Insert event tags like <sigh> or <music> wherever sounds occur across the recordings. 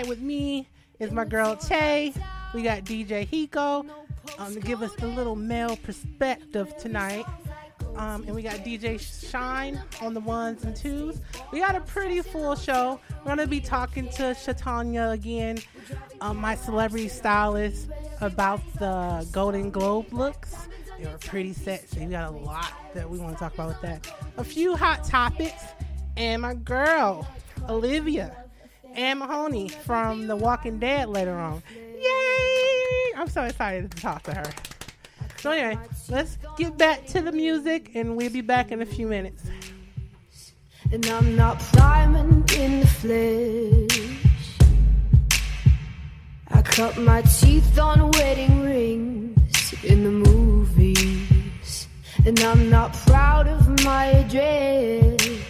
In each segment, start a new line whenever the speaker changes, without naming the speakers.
tonight with me is my girl Tay. We got DJ Hiko um, to give us the little male perspective tonight. Um, and we got DJ Shine on the ones and twos. We got a pretty full show. We're to be talking to Shatanya again, um, my celebrity stylist, about the Golden Globe looks. They were pretty sexy. We got a lot that we want to talk about with that. A few hot topics. And my girl, Olivia Ann Mahoney from The Walking Dead later on. Yay! I'm so excited to talk to her. So anyway, let's get back to the music and we'll be back in a few minutes.
And I'm not diamond in the flesh. I cut my teeth on wedding rings in the movies. And I'm not proud of my address.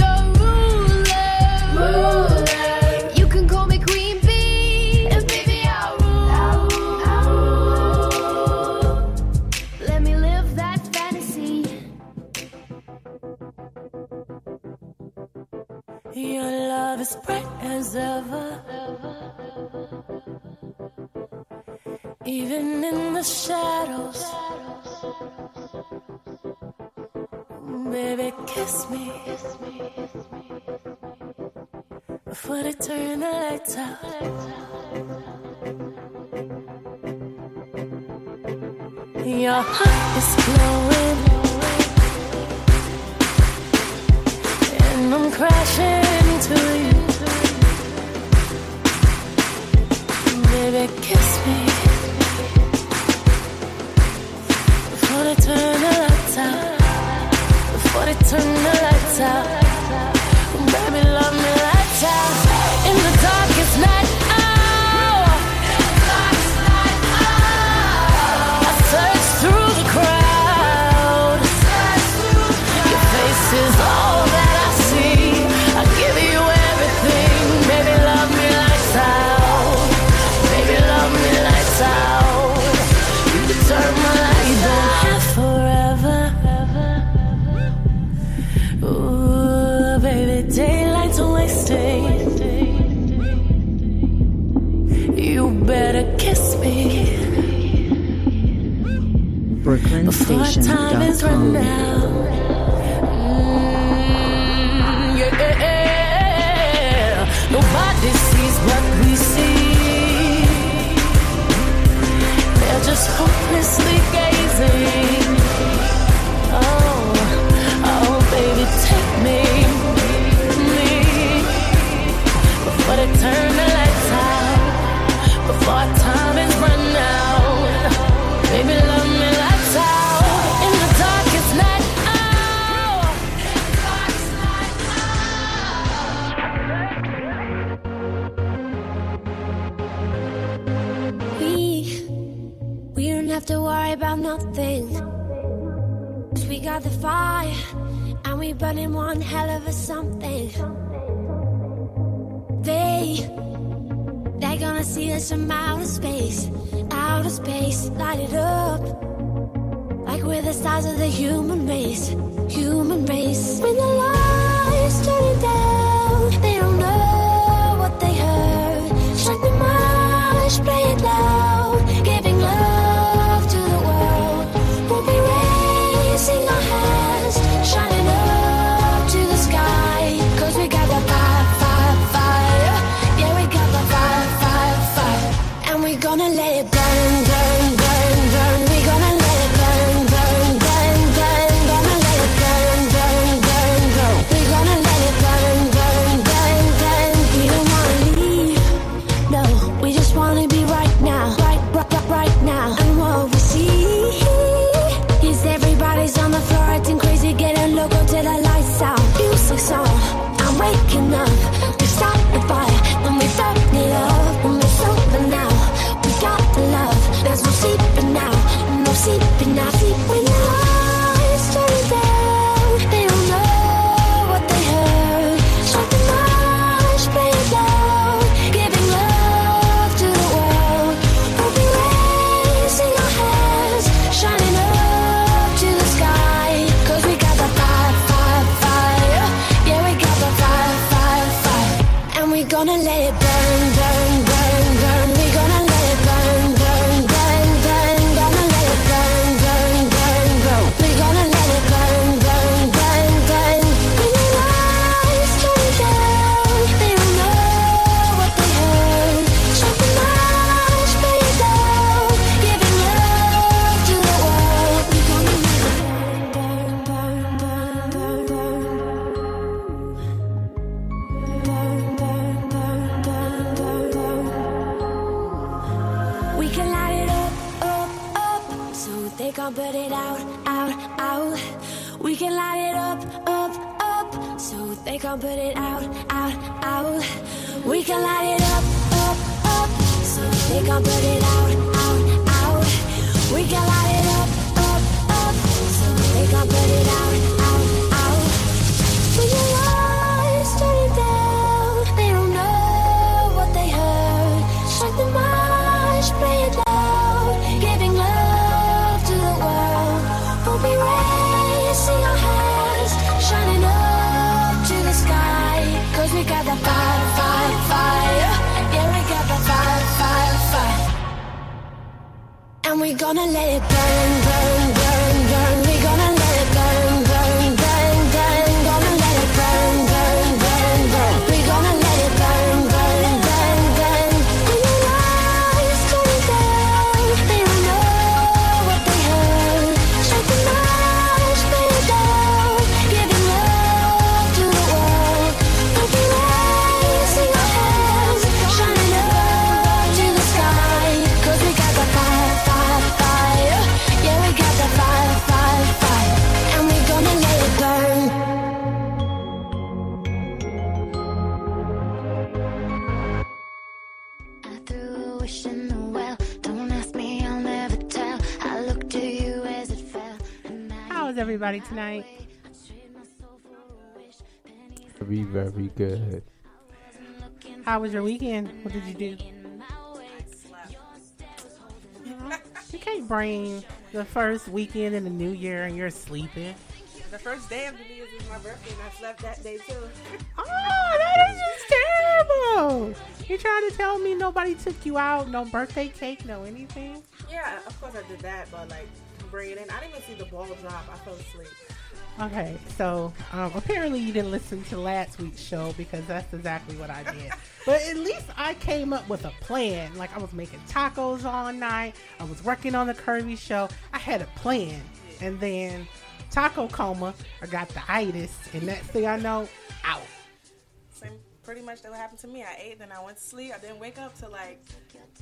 Your ruler. You can call me Queen Bee, and baby I'll rule. Let me live that fantasy.
Your love is bright as ever. Even in the shadows. Baby, kiss me. Before they turn the lights out. Your heart is glowing. And I'm crashing into you. Baby, kiss me. Turn the lights out. Before they turn the lights out. Baby, love me lights out. Before time is run out. Mm, yeah. Nobody sees what we see. They're just hopelessly gazing. Oh, oh, baby, take me, me. Before they turn the lights
burning one hell of a something. They, they're gonna see us from outer space, outer space, light it up. Like we're the stars of the human race, human race. When the lights turn down, can light it up, up, up. So they can't put it out, gonna let it burn,
everybody tonight?
Very, very good.
How was your weekend? What did you do? <laughs> You can't bring the first weekend in the new year and you're sleeping.
The first day of the New Year's is my birthday, and I slept that day too. <laughs>
Oh, that is just terrible. You're trying to tell me nobody took you out, no birthday cake, no anything?
yeah, of course I did that, but like bring it in. I didn't even see the ball drop. I fell asleep.
Okay, so um, apparently you didn't listen to last week's show because that's exactly what I did. <laughs> but at least I came up with a plan. Like I was making tacos all night. I was working on the Curvy show. I had a plan, and then taco coma. I got the itis, and next thing I know, out.
Pretty much that what happened to me. I ate, then I went to sleep. I didn't wake up till like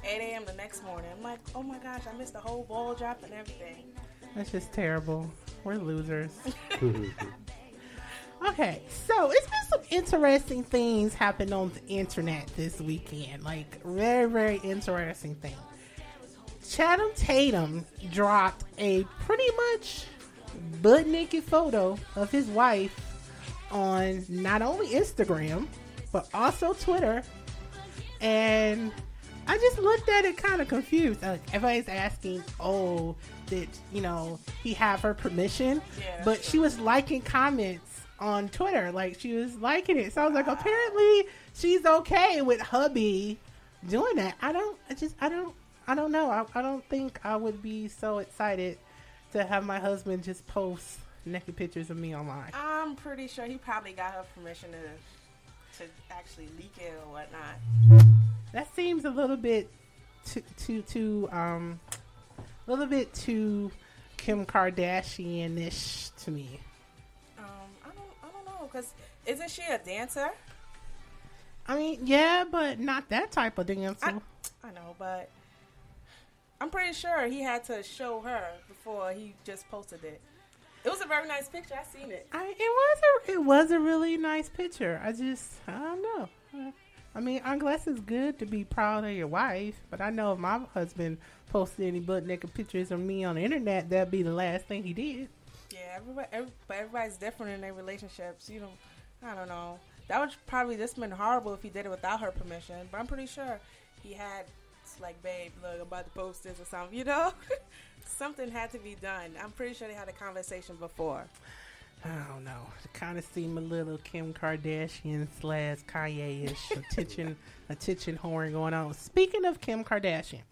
8 a.m. the next morning. I'm like, oh my gosh, I missed the whole ball drop and everything.
That's just terrible. We're losers. <laughs> okay, so it's been some interesting things happened on the internet this weekend. Like very, very interesting thing. Channing Tatum dropped a pretty much butt naked photo of his wife on not only Instagram but also Twitter, and I just looked at it kind of confused. Like everybody's asking, "Oh, did you know he have her permission?"
Yeah,
but she was liking comments on Twitter, like she was liking it. So I was like, apparently she's okay with hubby doing that. I don't. I just. I don't. I don't know. I, I don't think I would be so excited to have my husband just post naked pictures of me online.
I'm pretty sure he probably got her permission to to actually leak it or whatnot.
That seems a little bit too too too um a little bit too Kim Kardashian ish to me.
Um, I don't, I don't know, cause isn't she a dancer?
I mean, yeah, but not that type of dancer.
I, I know, but I'm pretty sure he had to show her before he just posted it. It was a very nice picture. I seen it.
I, it was a it was a really nice picture. I just I don't know. I mean, glad it's good to be proud of your wife, but I know if my husband posted any butt naked pictures of me on the internet, that'd be the last thing he did.
Yeah, everybody, every, but everybody's different in their relationships. You know, I don't know. That would probably just been horrible if he did it without her permission. But I'm pretty sure he had like, babe, look, I'm about to post this or something. You know, <laughs> something had to be done. I'm pretty sure they had a conversation before.
I don't know. It kind of seemed a little Kim Kardashian slash Kanye ish attention <laughs> attention horn going on. Speaking of Kim Kardashian,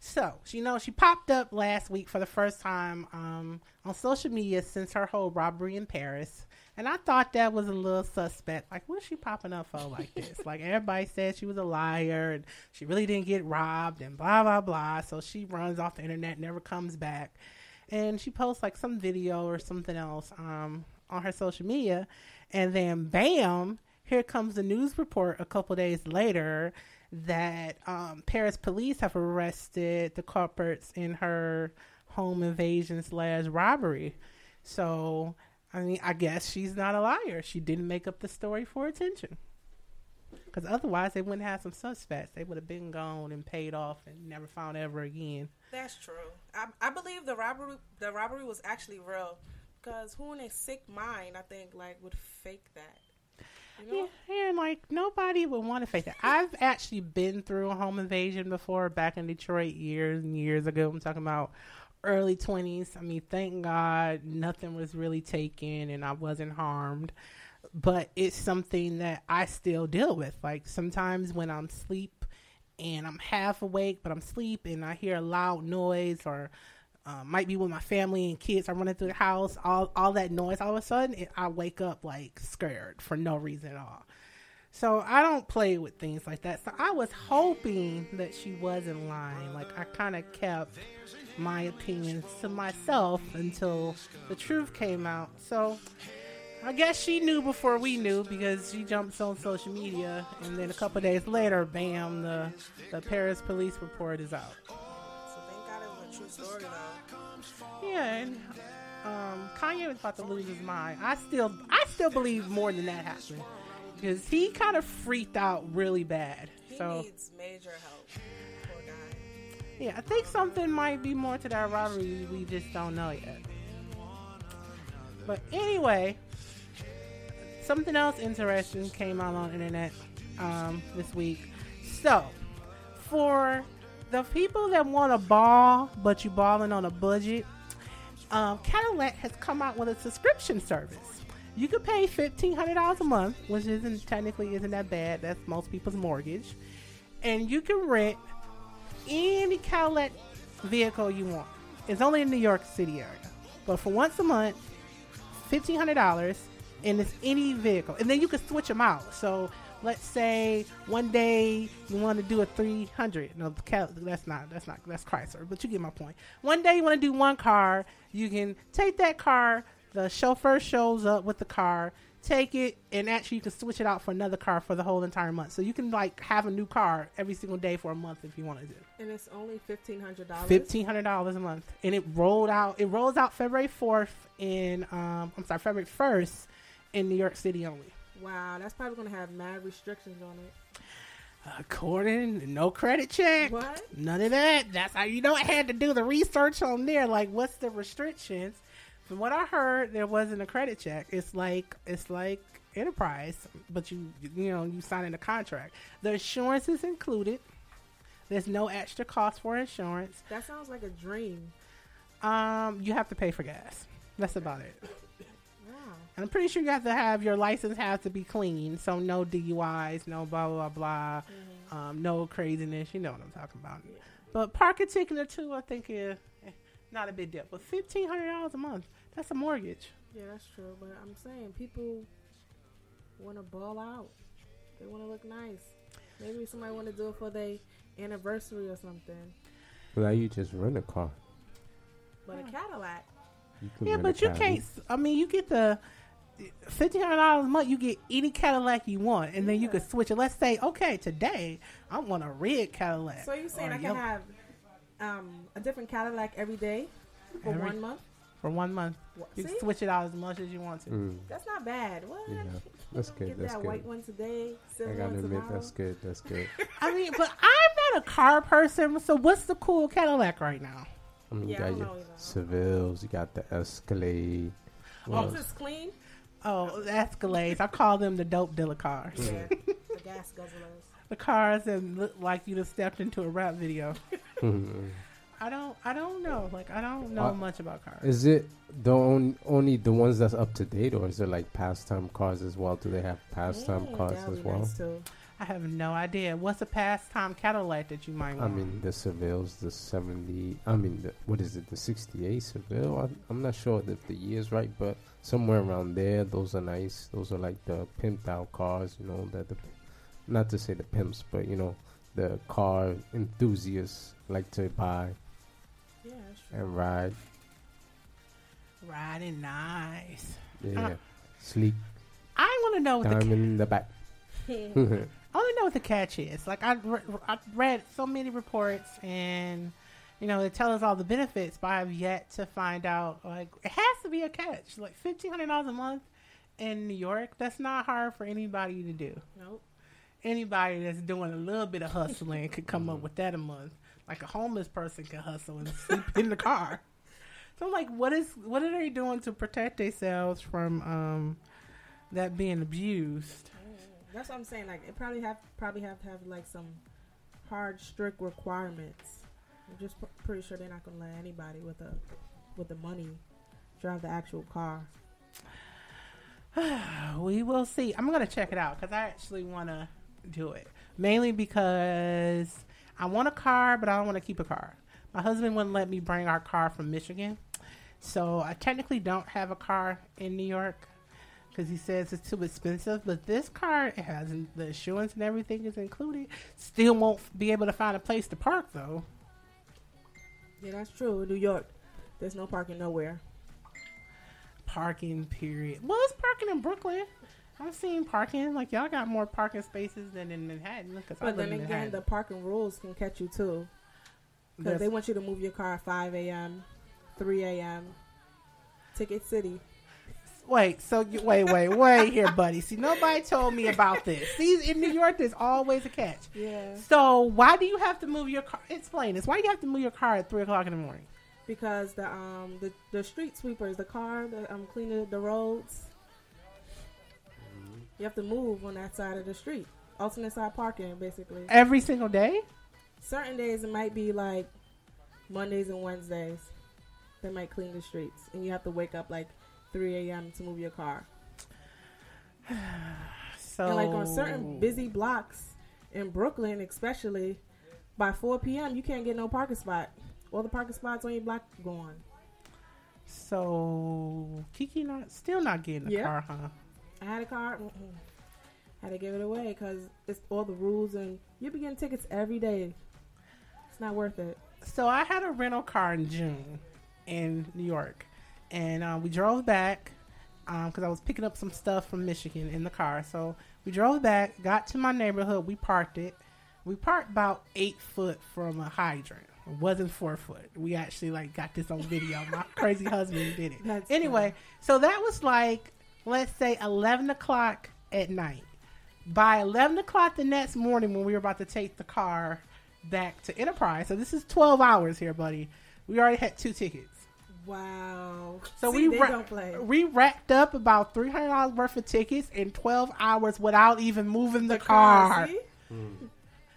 so you know she popped up last week for the first time um, on social media since her whole robbery in Paris, and I thought that was a little suspect. Like, what's she popping up for like this? like everybody said she was a liar and she really didn't get robbed and blah blah blah. So she runs off the internet, never comes back and she posts like some video or something else um, on her social media, and then bam, here comes the news report a couple days later, that um, Paris police have arrested the culprits in her home invasion slash robbery. So, I mean, I guess she's not a liar. She didn't make up the story for attention. Because otherwise, they wouldn't have some suspects. They would have been gone and paid off and never found ever again.
That's true. I, I believe the robbery the robbery was actually real. Because who in a sick mind, I think, like would fake that. You know?
Yeah, and like nobody would want to fake that. I've actually been through a home invasion before back in Detroit years and years ago. I'm talking about early 20s. I mean, thank God nothing was really taken and I wasn't harmed. But it's something that I still deal with. Like sometimes when I'm asleep and I'm half awake, but I'm asleep and I hear a loud noise or uh, might be with my family and kids. I'm running through the house, all all that noise. All of a sudden, it, I wake up like scared for no reason at all. So I don't play with things like that. So I was hoping that she wasn't lying. Like I kind of kept my opinions to myself until the truth came out. So I guess she knew before we knew because she jumps on social media, and then a couple days later, bam, the the Paris police report is out.
So thank God it was a true story though.
Yeah, and um, Kanye was about to lose his mind. I still, I still believe more than that happened because he kind of freaked out really bad.
He
So
needs major help. Poor guy.
yeah, I think something might be more to that robbery. We just don't know yet. But anyway, something else interesting came out on the internet um, this week. So, for the people that want to ball, but you balling on a budget, um, Cadillac has come out with a subscription service. You could pay fifteen hundred dollars a month, which isn't technically isn't that bad. That's most people's mortgage, and you can rent any Cadillac vehicle you want. It's only in New York City area, but for once a month, fifteen hundred dollars, and it's any vehicle, and then you can switch them out. So let's say one day you want to do a three hundred. No, the that's not that's not that's Chrysler, but you get my point. One day you want to do one car, you can take that car. The chauffeur shows up with the car. Take it and actually you can switch it out for another car for the whole entire month. So you can like have a new car every single day for a month if you want to. do.
And it's only fifteen hundred dollars.
Fifteen hundred dollars a month, and it rolled out. It rolls out February fourth in um, I'm sorry, February first in New York City only.
Wow, that's probably gonna have mad restrictions on it.
According, no credit check,
What?
none of that. That's how you know I had to do the research on there. Like, what's the restrictions? From what I heard, there wasn't a credit check. It's like it's like enterprise, but you you know you sign in a contract. The insurance is included. There's no extra cost for insurance.
That sounds like a dream.
Um, you have to pay for gas. That's about it. <laughs>
Wow.
And I'm pretty sure you have to have your license has to be clean, so no DUIs, no blah blah blah, um, no craziness. You know what I'm talking about. But parking ticket or two, I think, is not a big deal. But fifteen hundred dollars a month, that's a mortgage.
Yeah, that's true. But I'm saying people want to ball out. They want to look nice. Maybe somebody want to do it for their anniversary or something.
Well, you just rent a car.
But a Cadillac.
Yeah, but you
Cadillac.
can't. I mean, you get the fifteen hundred dollars a month. You get any Cadillac you want, and then you
Yeah.
can switch it. Let's say, okay, today I want a red Cadillac.
So you saying I can
yellow
have um, a different Cadillac every day for
Every-
one month?
For one month.
What?
You
See,
can switch it out as much as you want to.
Mm,
that's not bad. What?
yeah, that's good.
Get
That's
that
good.
white one today,
I gotta
one
admit,
tomorrow.
that's good. That's good. <laughs>
I mean, but I'm not a car person. So what's the cool Cadillac right now?
I mean,
Yeah,
you
I
got
don't
your
know.
Seville's, you got the Escalade. What
Oh,
else?
it's clean.
Oh, Escalades. I call them the dope dealer cars.
Yeah, <laughs> the gas guzzlers.
The cars that look like you just stepped into a rap video. I don't. I don't know. Like I don't know
Uh,
much about cars.
Is it the on, only the ones that's up to date, or is there like pastime cars as well? Do they have pastime
Mm,
cars as well?
nice.
I have no idea. What's a pastime Cadillac that you might want?
I mean, the Seville's, the 70, I mean, the, what is it, the 68 Seville? I, I'm not sure if the year's right, but somewhere around there, those are nice. Those are like the pimped out cars, you know, that the, not to say the pimps, but, you know, the car enthusiasts like to buy
Yeah.
And ride.
Riding nice.
Yeah.
Uh,
Sleek,
I want to know what the
diamond in the back. <laughs> <laughs>
I I don't know what the catch is. Like I, re- I read so many reports, and you know, they tell us all the benefits, but I've yet to find out. Like it has to be a catch. Like fifteen hundred dollars a month in New York, that's not hard for anybody to do.
Nope.
Anybody that's doing a little bit of hustling could come up with that a month. Like a homeless person can hustle and sleep in the car. So I'm like, what is what are they doing to protect themselves from um, that being abused?
That's what I'm saying. Like it probably have probably have to have like some hard, strict requirements. I'm just pr- pretty sure they're not gonna let anybody with a with the money drive the actual car. <sighs>
We will see. I'm gonna check it out because I actually want to do it mainly because I want a car, but I don't want to keep a car. My husband wouldn't let me bring our car from Michigan, so I technically don't have a car in New York because he says it's too expensive. But this car it has the insurance and everything is included. Still won't be able to find a place to park though.
Yeah, that's true. New York, there's no parking nowhere.
Parking period. Well, it's parking in Brooklyn. I've seen parking like y'all got more parking spaces than in Manhattan
But then again, the parking rules can catch you too, because they want you to move your car at 5 a.m., 3 a.m. Ticket City.
Wait, so you, wait, wait, wait here, buddy. See, nobody told me about this. See, in New York, there's always a catch.
Yeah.
So why do you have to move your car? Explain this. Why do you have to move your car at three o'clock in the morning?
because the um the, the street sweepers, the car that um cleaning the roads, you have to move on that side of the street. Alternate side parking, basically.
Every single day?
Certain days it might be like Mondays and Wednesdays. They might clean the streets, and you have to wake up like 3 a.m. to move your car. <sighs>
So
And like on certain busy blocks in Brooklyn, especially by 4 p.m., you can't get no parking spot. All the parking spots on your block gone.
So KeKe not still not getting a
Yeah.
car, huh?
I had a car. Mm-mm. Had to give it away because it's all the rules and you be getting tickets every day. It's not worth it.
So I had a rental car in June in New York, and uh, we drove back because I was picking up some stuff from Michigan in the car. So we drove back, got to my neighborhood, we parked it. We parked about eight foot from a hydrant. It wasn't four foot. We actually like got this on video. My <laughs> crazy husband did it.
That's
anyway, so that was like let's say eleven o'clock at night. By eleven o'clock the next morning, when we were about to take the car back to Enterprise, so this is twelve hours here, buddy. We already had two tickets.
Wow.
So
See,
we ra-
don't play.
we racked up about three hundred dollars worth of tickets in twelve hours without even moving the, car.
see?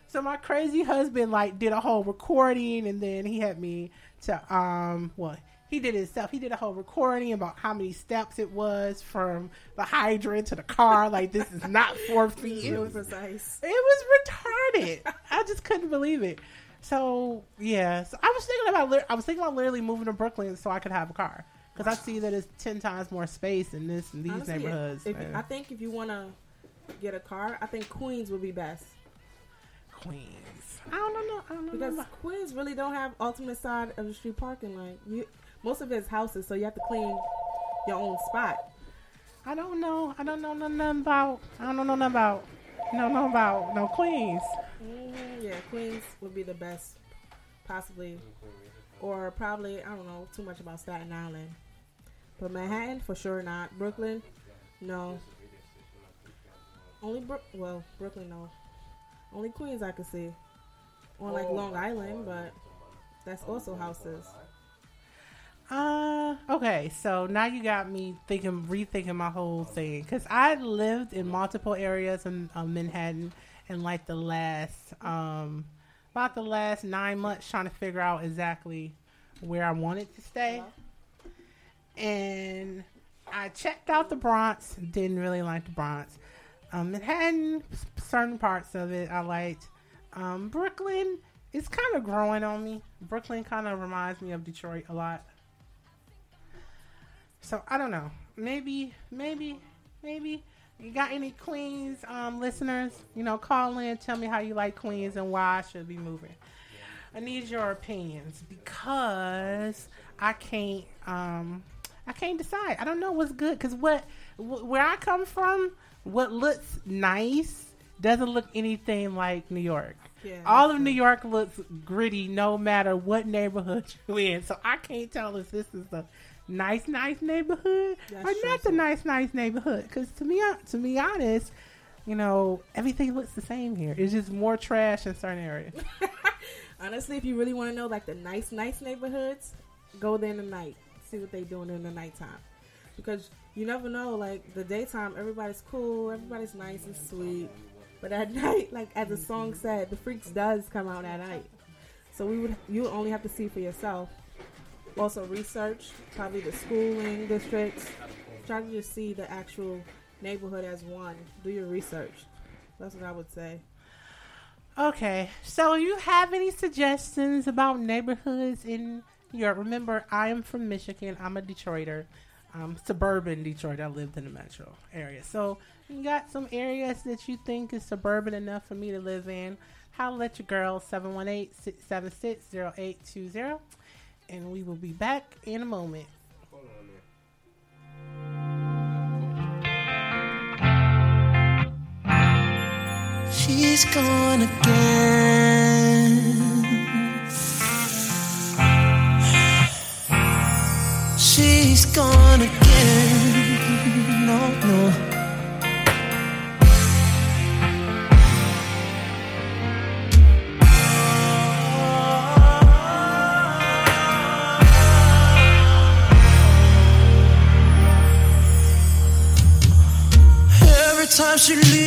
So my crazy husband like did a whole recording, and then he had me to um well he did it himself. He did a whole recording about how many steps it was from the hydrant to the car. Like this is not four feet. <laughs> It was
precise.
it was retarded. I just couldn't believe it. So yeah, so I was thinking about I was thinking about literally moving to Brooklyn so I could have a car because I see that it's ten times more space in this in these
Honestly,
neighborhoods.
if-
man.
I think if you want to get a car, I think Queens would be best
Queens. I don't know. I don't know.
because Queens really don't have ultimate side of the street parking. Like you, most of it's houses, so you have to clean your own spot.
I don't know. I don't know nothing about. I don't know nothing about. No, no about no Queens.
Mm, yeah, Queens would be the best, possibly, or probably I don't know too much about Staten Island, but Manhattan for sure not. Brooklyn, no. Only Brook. Well, Brooklyn, no. Only Queens I could see. On like Long Island, but that's also houses.
Uh, okay. So now you got me thinking, rethinking my whole thing because I lived in multiple areas in uh, Manhattan in like the last, um, about the last nine months, trying to figure out exactly where I wanted to stay. And I checked out the Bronx. Didn't really like the Bronx. Um, Manhattan, certain parts of it I liked. Um, Brooklyn, it's kind of growing on me. Brooklyn kind of reminds me of Detroit a lot. So I don't know. Maybe, maybe, maybe. You got any Queens um, listeners? You know, call in, tell me how you like Queens and why I should be moving. I need your opinions because I can't. Um, I can't decide. I don't know what's good because what wh- where I come from, what looks nice doesn't look anything like New York.
Yeah,
All of New York looks gritty no matter what neighborhood <laughs> you're in. So I can't tell if this is a nice, nice neighborhood
That's
or not the nice, nice neighborhood. Because to me, to be honest, you know, everything looks the same here. It's just more trash in certain areas. <laughs>
Honestly, if you really want to know like the nice, nice neighborhoods, go there in the night. See what they doing in the nighttime. Because you never know, like the daytime, everybody's cool, everybody's nice and sweet. But at <laughs> night, like as the song mm-hmm. said, the freaks does come out at night. So we would you only have to see for yourself. Also research probably the schooling districts. Try to just see the actual neighborhood as one. Do your research. That's what I would say.
Okay, so you have any suggestions about neighborhoods in New York? Remember, I am from Michigan. I'm a Detroiter, um, suburban Detroit. I lived in the metro area. So you got some areas that you think is suburban enough for me to live in. Holla at your girl, 718-676-0820. And we will be back in a moment.
She's gone again. She's gone again. No, no. Every time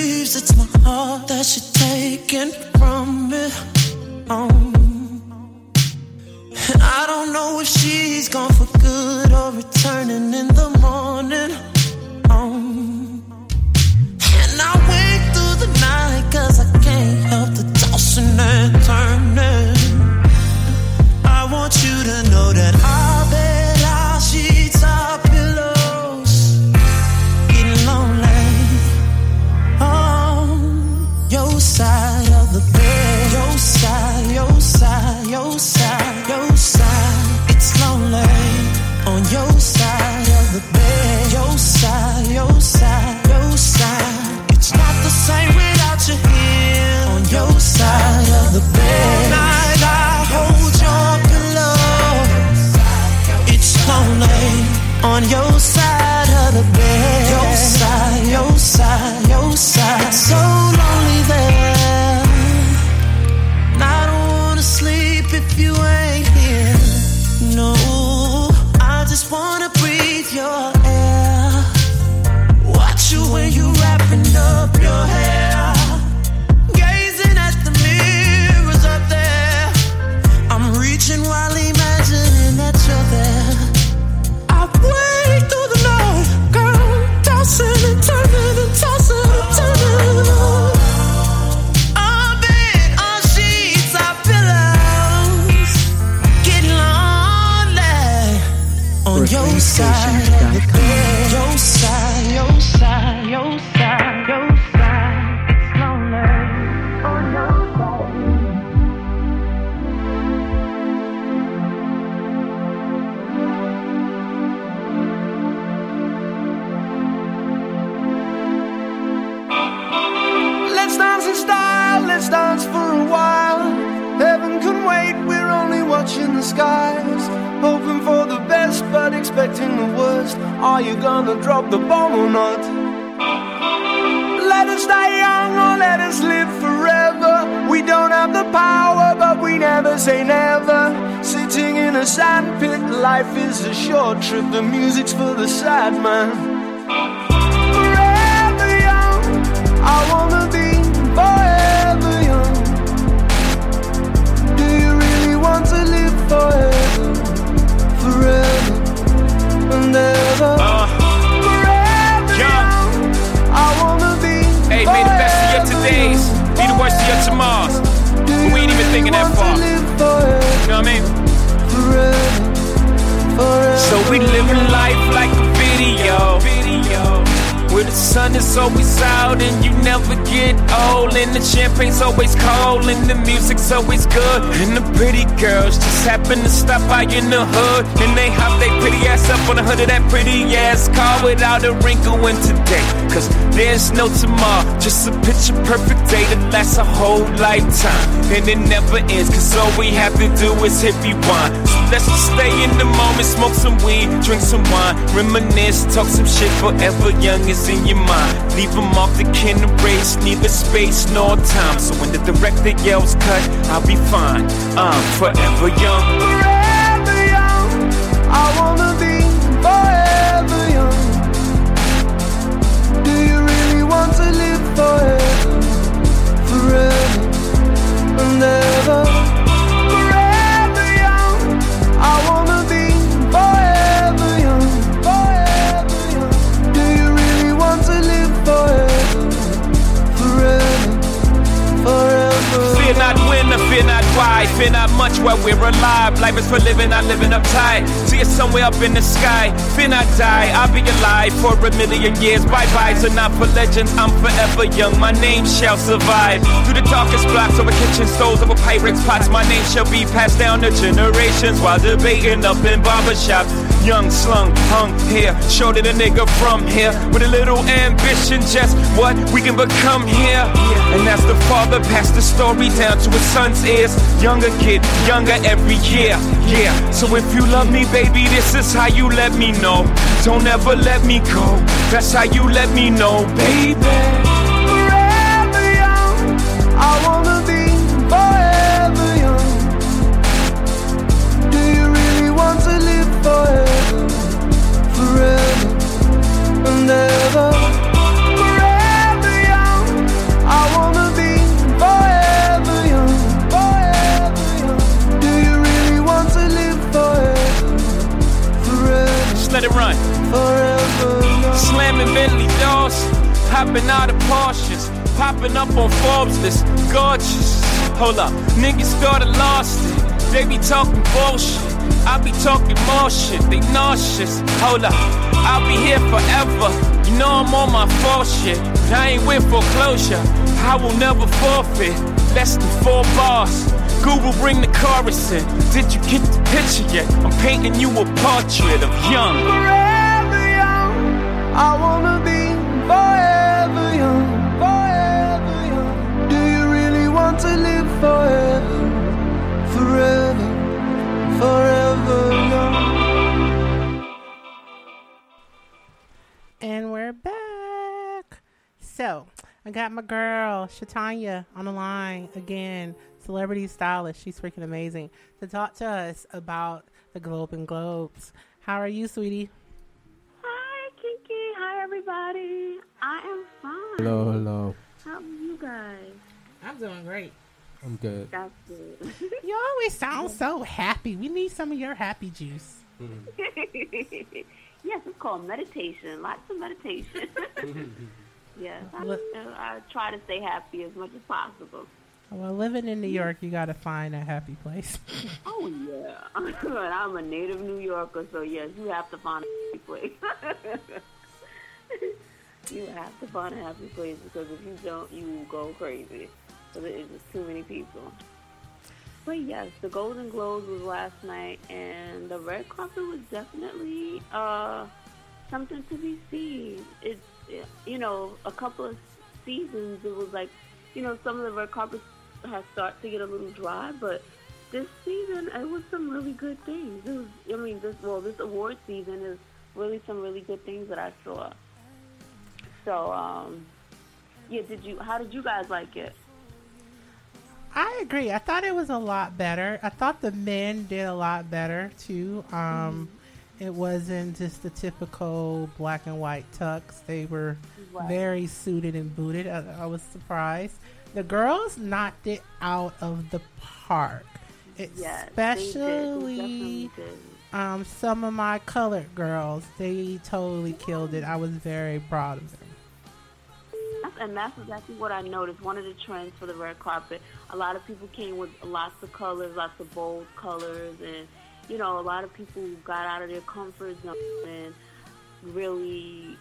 rewind. So let's just stay in the moment, smoke some weed, drink some wine, reminisce, talk some shit forever young is in your mind. Leave them off the can erase, neither space nor time. So when the director yells cut, I'll be fine. I'm forever young.
Forever young, I wanna be forever young. Do you really want to live forever, forever and ever? I wanna
why, fear not much while we're alive. Life is for living, not living uptight. See it somewhere up in the sky. Fear not die, I'll be alive for a million years. Bye bye, so not for legends, I'm forever young. My name shall survive. Through the darkest blocks over kitchen stoves, over pirates' pots, my name shall be passed down to generations while debating up in barbershops. Young, slung, hung here, shorter the nigga from here. With a little ambition, just what we can become here. And as the father passed the story down to his son's ears, younger kid, younger every year. Yeah, so if you love me, baby, this is how you let me know. Don't ever let me go. That's how you let me know, baby.
Forever young, I wanna
let it run.
forever?
Slamming Bentley doors, hopping out of Porsches, popping up on Forbes list, gorgeous. Hold up, niggas started lost it. They be talking bullshit. I be talking more shit. They nauseous. Hold up, I'll be here forever. You know I'm on my full shit. But I ain't with foreclosure. I will never forfeit. Less than four bars. Google bring the chorus in. Did you get the picture yet? I'm painting you a portrait of young.
forever young. I wanna be forever young, forever young. Do you really want to live forever, forever, forever
And we're back. So I got my girl Shatanya on the line again, celebrity stylist. She's freaking amazing to talk to us about the Golden Globes. How are you, sweetie?
Hi, KeKe. Hi, everybody. I am fine.
Hello, hello.
How are you guys?
I'm doing great.
I'm good.
That's good. <laughs>
You always sound so happy. We need some of your happy juice. Mm-hmm. <laughs>
yes, it's called meditation. Lots of meditation. <laughs> yes, I,
Look- uh,
I try to stay happy as much as possible.
Well, living in New York, you got to find a happy place. <laughs>
Oh yeah, <laughs> but I'm a native New Yorker, so yes, you have to find a happy place. you have to find a happy place because if you don't, you will go crazy. So there is just too many people. But yes, the Golden Globes was last night, and the red carpet was definitely uh, something to be seen. It's you know a couple of seasons it was like you know some of the red carpets have started to get a little dry, but this season it was some really good things. It was I mean this well this award season is really some really good things that I saw. So um, yeah, did you? How did you guys like it?
I agree. I thought it was a lot better. I thought the men did a lot better too. Um, It wasn't just the typical black and white tux. They were
Right.
very suited and booted. I, I was surprised. The girls knocked it out of the park.
Yes, they did. They
Especially um, some of my colored girls. They totally killed it. I was very proud of them.
That's- And that's exactly what I noticed. One of the trends for the red carpet, a lot of people came with lots of colors, lots of bold colors, and you know, a lot of people got out of their comfort zone and really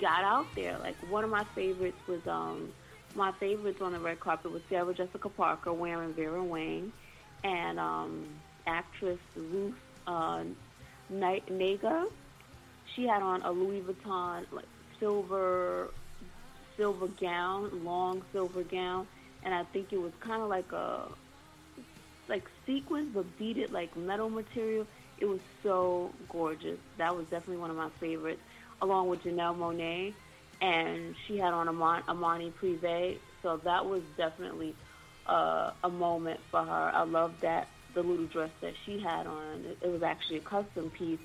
got out there. Like one of my favorites was um my favorites on the red carpet was Sarah Jessica Parker wearing Vera Wang, and um actress Ruth uh, Negga. She had on a Louis Vuitton like silver silver gown, long silver gown, and I think it was kind of like a like sequins but beaded like metal material. It was so gorgeous. That was definitely one of my favorites, along with Janelle Monáe, and she had on Armani, Armani Privé. So that was definitely uh, a moment for her. I love that the little dress that she had on. It was actually a custom piece,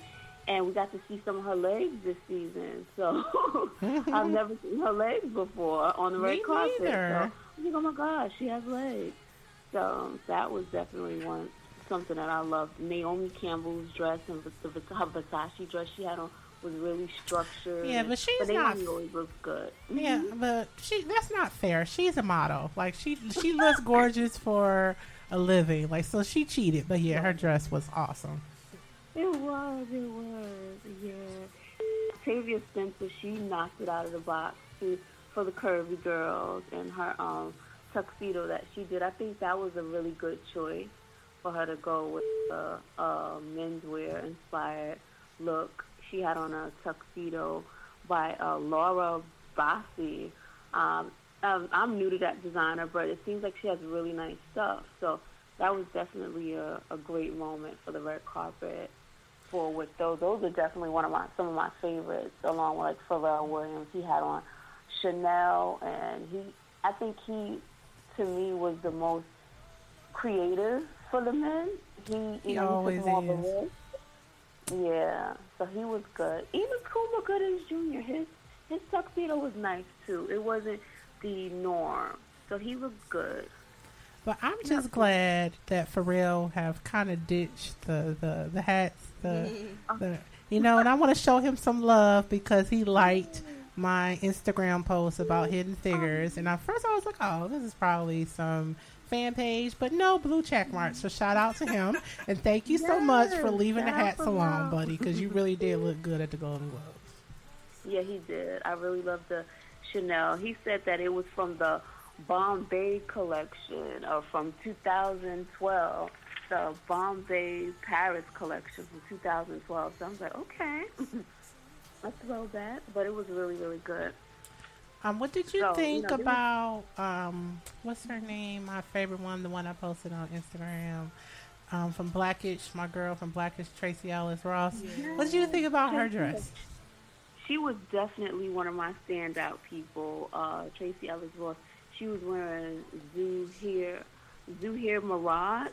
and we got to see some of her legs this season. So <laughs> I've never seen her legs before on the
Me
red carpet.
neither.
So I'm like, oh my gosh, she has legs. So that was definitely one something that I loved. Naomi Campbell's dress and the, the, her Versace dress she had on was really structured.
Yeah, but she's
but
not-
always looks good.
Yeah, mm-hmm. but she that's not fair. She's a model. Like she she looks gorgeous for a living. Like so she cheated, but yeah, her dress was awesome.
It was, it was, yeah. Tavia Spencer, she knocked it out of the box for the curvy girls and her um tuxedo that she did. I think that was a really good choice for her to go with a, a menswear inspired look. She had on a tuxedo by uh, Laura Bassi. Um, um, I'm new to that designer, but it seems like she has really nice stuff. So that was definitely a, a great moment for the red carpet. With those, those are definitely one of my some of my favorites, along with like Pharrell Williams. He had on Chanel, and he, I think he, to me, was the most creative for the men. He,
He
know,
always
he
is.
Yeah, so he was good. Even Cuba Goodings Jr. His his tuxedo was nice too. It wasn't the norm, so he looked good.
But I'm just glad that Pharrell have kind of ditched the, the, the hats, the, <laughs> the you know, and I want to show him some love because he liked my Instagram post about mm. Hidden Figures, and at first I was like, oh, this is probably some fan page, but no blue check marks. So shout out to him, and thank you so much for leaving the
hat
hats buddy, because you really did look good at the Golden Globes.
Yeah, he did. I really love the Chanel. He said that it was from the Bombay collection or from 2012, the Bombay Paris collection from 2012. So I was like, okay, <laughs> let's throw that. But it was really, really good.
Um, what did you
So, you
think
know, there
about um, what's her name? My favorite one, the one I posted on Instagram, um, from Blackish, my girl from Blackish, Tracee Ellis Ross. What did you think about her dress?
She was definitely one of my standout people. Uh, Tracee Ellis Ross. She was wearing Zuhair, Zuhair Murad.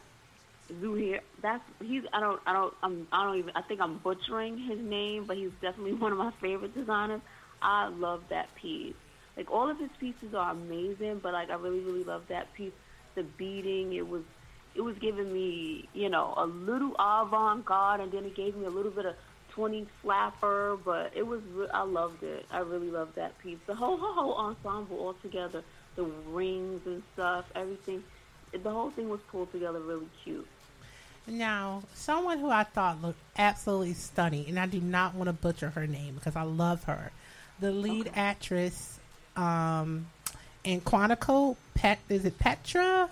Zuhair. That's he's. I don't. I don't. I'm. I don't even. I think I'm butchering his name, but he's definitely <laughs> one of my favorite designers. I love that piece. Like all of his pieces are amazing, but like I really, really love that piece. The beading. It was. It was giving me, you know, a little avant-garde, and then it gave me a little bit of 20 flapper, but it was, I loved it. I really loved that piece. The whole, whole, whole ensemble all together, the rings and stuff, everything, the whole thing was pulled together really cute.
Now, someone who I thought looked absolutely stunning, and I do not want to butcher her name because I love her. The lead actress um, in Quantico, Pet, is it Petra?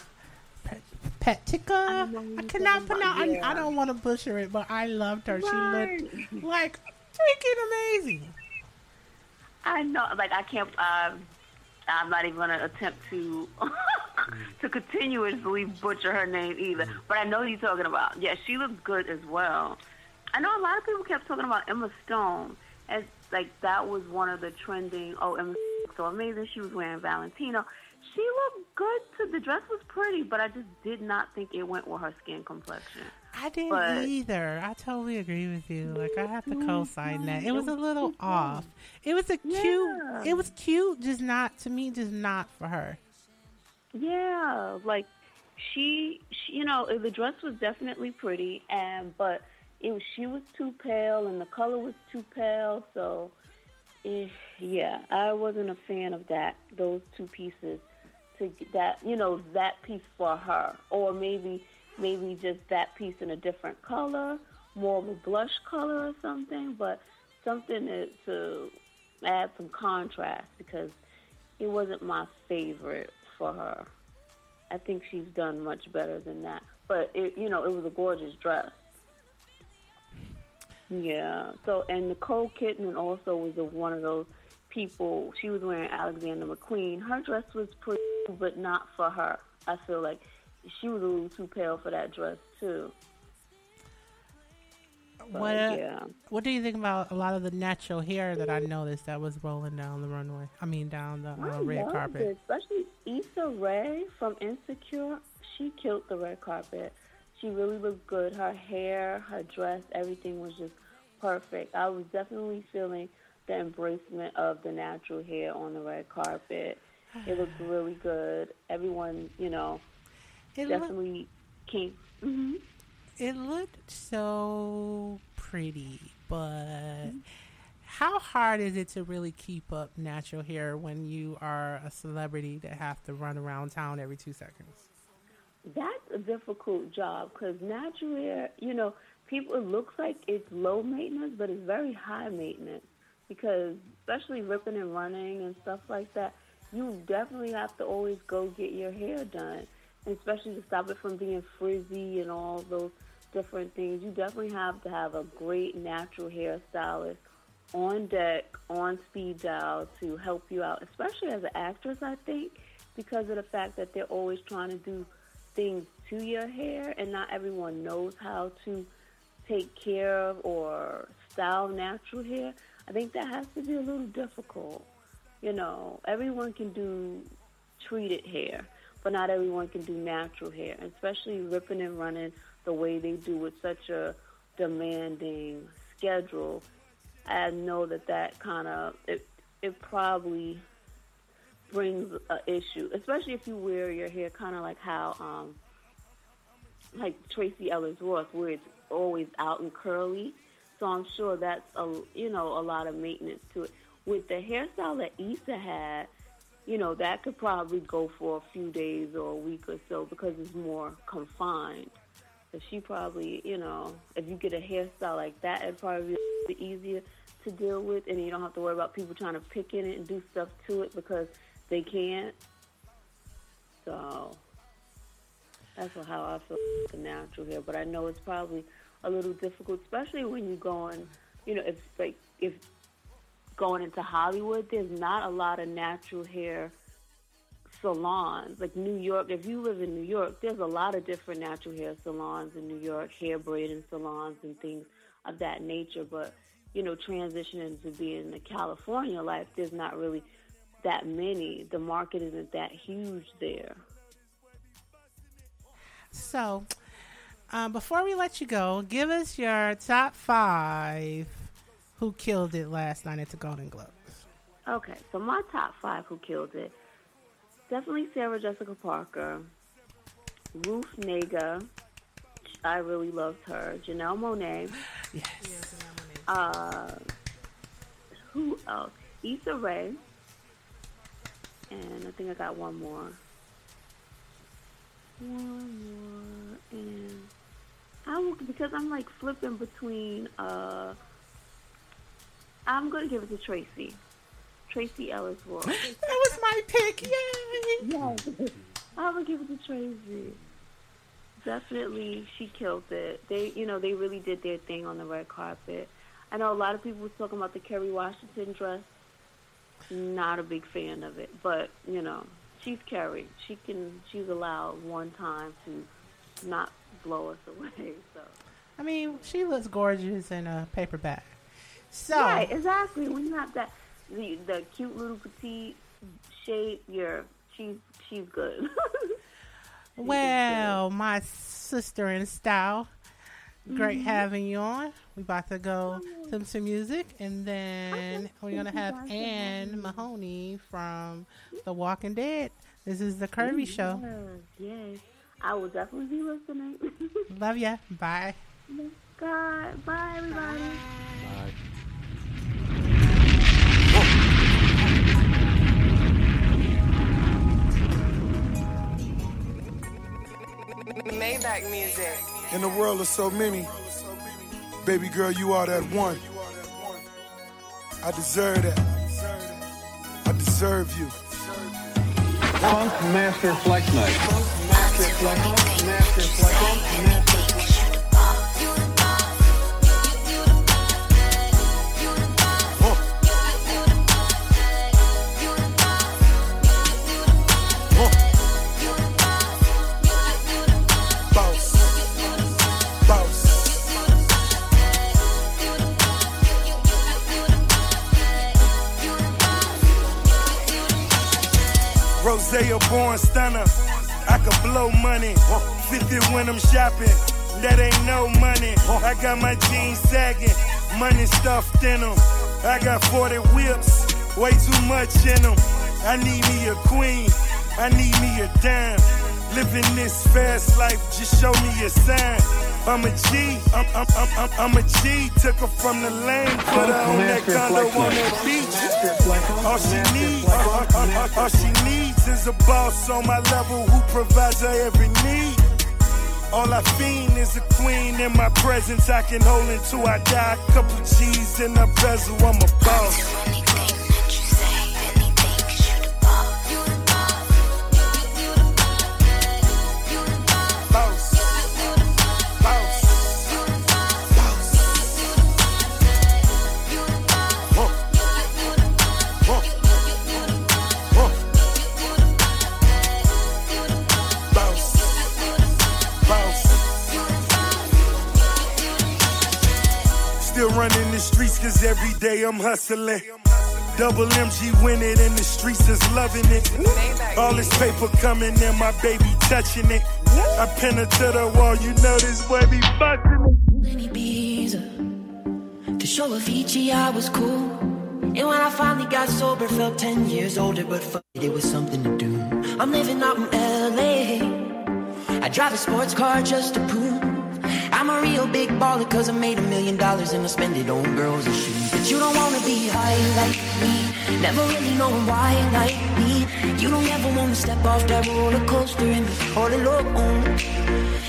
Pet, Petica?
I
I, cannot pronounce. I, I don't want to butcher it, but I loved her. She looked <laughs> like freaking amazing.
I know, like I can't. Um, I'm not even gonna attempt to <laughs> to continuously butcher her name either. Mm-hmm. But I know who you're talking about. Yeah, she looks good as well. I know a lot of people kept talking about Emma Stone as like that was one of the trending. Oh, Emma Stone so amazing. She was wearing Valentino. She looked good too. The dress was pretty, but I just did not think it went with her skin complexion.
I didn't
But-
either. I totally agree with you. Like I have to co-sign that. It was a little off. It was a cute.
Yeah.
It was cute, just not to me. Just not for her.
Yeah, like she, she, you know, the dress was definitely pretty, and but it was she was too pale, and the color was too pale. So, eh, yeah, I wasn't a fan of that. Those two pieces to that, you know, that piece for her, or maybe maybe just that piece in a different color, more of a blush color or something, but something to, to add some contrast because it wasn't my favorite for her. I think she's done much better than that. But it, you know, it was a gorgeous dress. Yeah. So and Nicole Kidman also was a, one of those people. She was wearing Alexander McQueen. Her dress was pretty, but not for her. I feel like she was a little too pale for that dress too. But,
What uh,
yeah.
What do you think about a lot of the natural hair that I noticed that was rolling down the runway? I mean, down the uh, red carpet.
it, especially Issa Rae from Insecure. She killed the red carpet. She really looked good. Her hair, her dress, everything was just perfect. I was definitely feeling the embracement of the natural hair on the red carpet. It looked really good. Everyone, you know,
It looked,
definitely came. hmm
it looked so pretty, but how hard is it to really keep up natural hair when you are a celebrity that have to run around town every two seconds?
That's a difficult job because natural hair, you know, people it looks like it's low maintenance, but it's very high maintenance because especially ripping and running and stuff like that, you definitely have to always go get your hair done, especially to stop it from being frizzy and all those different things. You definitely have to have a great natural hairstylist on deck, on speed dial to help you out, especially as an actress, I think, because of the fact that they're always trying to do things to your hair, and not everyone knows how to take care of or style natural hair. I think that has to be a little difficult. You know, everyone can do treated hair, but not everyone can do natural hair, especially ripping and running the way they do with such a demanding schedule. I know that that kind of it, it probably brings an issue, especially if you wear your hair kind of like how, um, like Tracee Ellis Ross, where it's always out and curly. So I'm sure that's a you know a lot of maintenance to it. With the hairstyle that Issa had, you know that could probably go for a few days or a week or so because it's more confined. So she probably, you know, if you get a hairstyle like that, it'd probably be easier to deal with, and you don't have to worry about people trying to pick in it and do stuff to it because they can't. So that's how I feel the natural hair. But I know it's probably a little difficult, especially when you're going, you know, if like if going into Hollywood, there's not a lot of natural hair salons. Like New York, if you live in New York, there's a lot of different natural hair salons in New York, hair braiding salons and things of that nature. But you know, transitioning to being the California life, there's not really that many. The market isn't that huge there.
So, um, before we let you go, give us your top five who killed it last night at the Golden Globes.
Okay, so my top five who killed it. Definitely Sarah Jessica Parker, Ruth Negga. I really loved her. Janelle Monáe.
Yes.
Uh, who else? Issa Rae. And I think I got one more. One more. And I will, because I'm like flipping between, uh, I'm going to give it to Tracee. Tracee Ellis Ross.
That was my pick. Yay!
Yes. I'm gonna give it to Tracee. Definitely, she killed it. They, you know, they really did their thing on the red carpet. I know a lot of people was talking about the Kerry Washington dress. Not a big fan of it, but you know, she's Kerry. She can, she's allowed one time to not blow us away. So
I mean, she looks gorgeous in a paper bag. So,
right, exactly. When you have that, the the cute little petite shape, you're she's she's good. <laughs>
well, my sister in style, great
Mm-hmm.
having you on. We about to go to some music, and then we're gonna have Ann Mahoney from The Walking Dead. This is the Curvy Show.
Yes, yes. I will definitely be listening. <laughs>
Love ya. Bye.
God, bye everybody.
Bye.
Maybach music.
In the world of so many, baby girl, you are that one. I deserve that. I deserve you.
Funk Master Flex Night. Funk Master Flex. Master Flex. Master Flex.
Rosea born stunner. I could blow money. 50 when I'm shopping. That ain't no money. I got my jeans sagging. Money stuffed in them. I got 40 whips. Way too much in them. I need me a queen. I need me a dime. Living this fast life, just show me a sign. I'm a G, I'm, I'm, I'm, I'm, a G. Took her from the lane, put her on that condo on that beach. All she needs, all, all- all- all she needs is a boss on my level who provides her every need. All I fiend is a queen in my presence. I can hold until I die. A Couple G's in a bezel, I'm a boss. Boss. Day I'm hustling. Double MG win it and the streets is loving it. All this paper coming in, my baby touching it. I pin her to the wall, you know this boy be busting it.
in Ibiza To show Avicii I was cool And when I finally got sober Felt 10 years older But fuck it, it was something to do I'm living out in L.A. I drive a sports car just to prove I'm a real big baller Cause I made a million dollars And I spend it on girls and shoes you don't wanna be high like me Never really knowing why like me You don't ever wanna step off that roller coaster And be all alone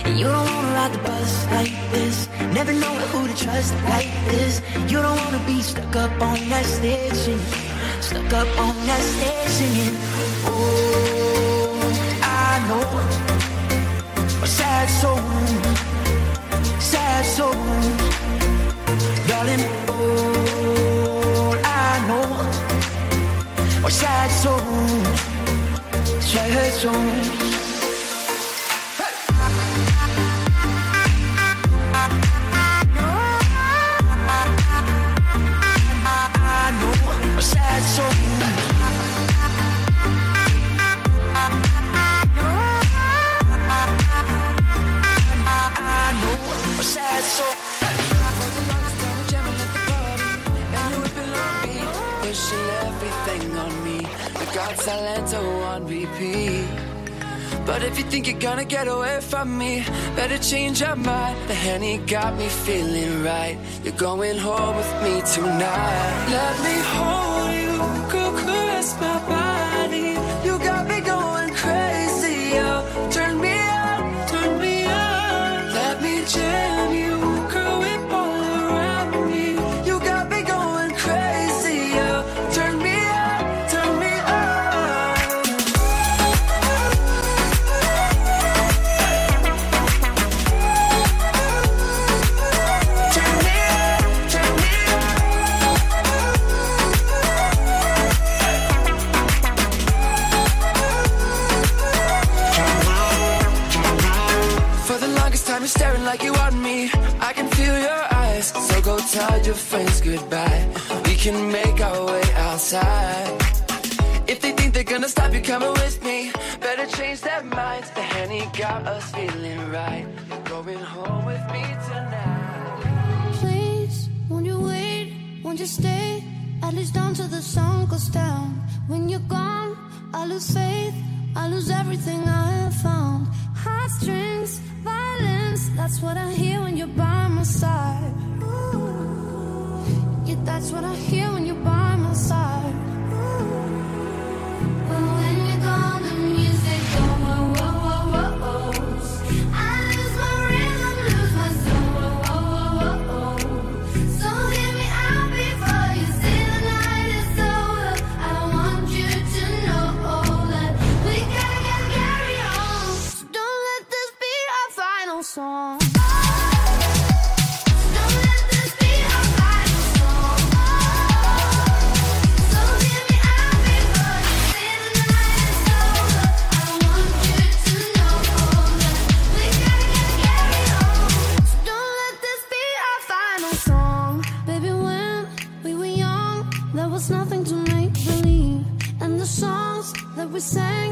and you don't wanna ride the bus like this. Never know who to trust like this. You don't wanna be stuck up on that stage singing. Stuck up on that stage singing. Oh, I know. Sad soul. Sad soul. Darling, all Are sad souls. Sad souls. I
Got Talento oh, on repeat. But if you think you're gonna get away from me, better change your mind. The Henny got me feeling right. You're going home with me tonight. Let me hold you, go caress my tell your friends goodbye. We can make our way outside. If they think they're gonna stop you coming with me, better change their minds. The Henny got us feeling right. You're going home with me tonight.
Please, won't you wait? Won't you stay? At least until the sun goes down. When you're gone, I lose faith. I lose everything I have found. Heartstrings, violence. That's what I hear when you're by my side. Yeah, that's what I hear when you're by my side. But when you're gone, the music goes. I lose my rhythm, lose my soul. So hear me out before you the night is over. I want you
to know that we gotta carry on. Don't let this be our final
song. Songs that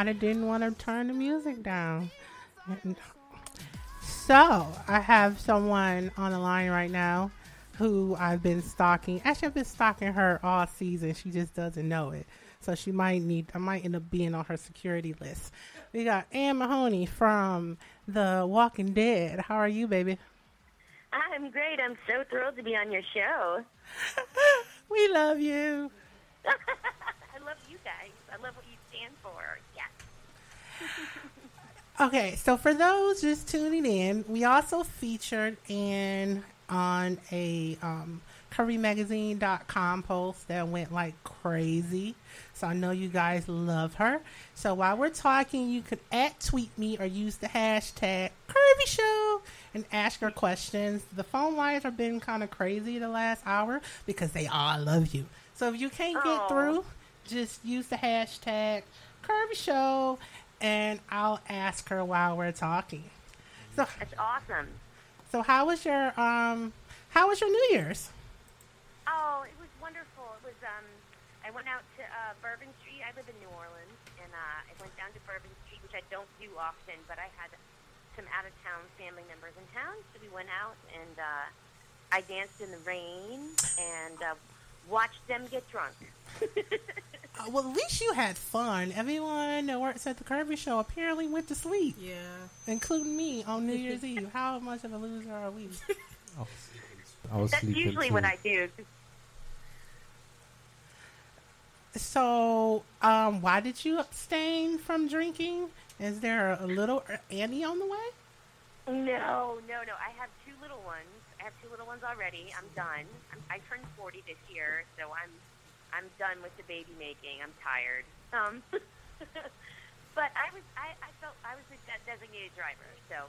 Kind of didn't want to turn the music down. So, I have someone on the line right now who I've been stalking. Actually, I've been stalking her all season. She just doesn't know it. So, she might need, I might end up being on her security list. We got Ann Mahoney from The Walking Dead. How are you, baby?
I'm great. I'm so thrilled to be on your show. <laughs>
We love you. <laughs>
I love you guys. I love what you stand for. Yes.
Okay, so for those just tuning in, we also featured in on a um, curvymagazine.com post that went like crazy. So I know you guys love her. So while we're talking, you can at tweet me or use the hashtag Curvy Show and ask her questions. The phone lines have been kind of crazy the last hour because they all love you. So if you can't get
Aw.
through, just use the hashtag Curvy Show and I'll ask her while we're talking. So
That's awesome.
so how was your um how was your New Year's?
Oh, it was wonderful. It was. Um, I went out to uh, Bourbon Street. I live in New Orleans, and uh, I went down to Bourbon Street, which I don't do often, but I had some out of town family members in town, so we went out and uh, I danced in the rain and uh, watched them get drunk. <laughs>
Uh, well, at least you had fun. Everyone that works at the Curvy Show apparently went to sleep.
Yeah.
Including me on New Year's <laughs> Eve. How much of a loser are we?
I was
That's usually
too.
what I do.
So, um, why did you abstain from drinking? Is there a little Annie on the way?
No, no, no. I have two little ones. I have two little ones already. I'm done. I'm, I turned 40 this year, so I'm I'm done with the baby making. I'm tired. Um, <laughs> but I was I, I felt I was a designated driver, so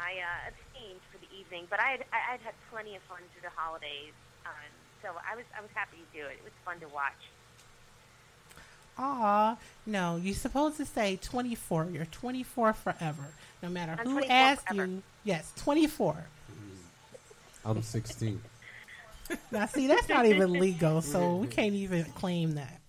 I uh, abstained for the evening. But I had I had had plenty of fun through the holidays, um, so I was I was happy to do it. It was fun to watch.
Aw, no, you're supposed to say 24. You're 24 forever. No matter
I'm
who asks
forever.
you. Yes, 24.
I'm 16.
Now, see, that's not even legal, so we mm-hmm. can't even claim that.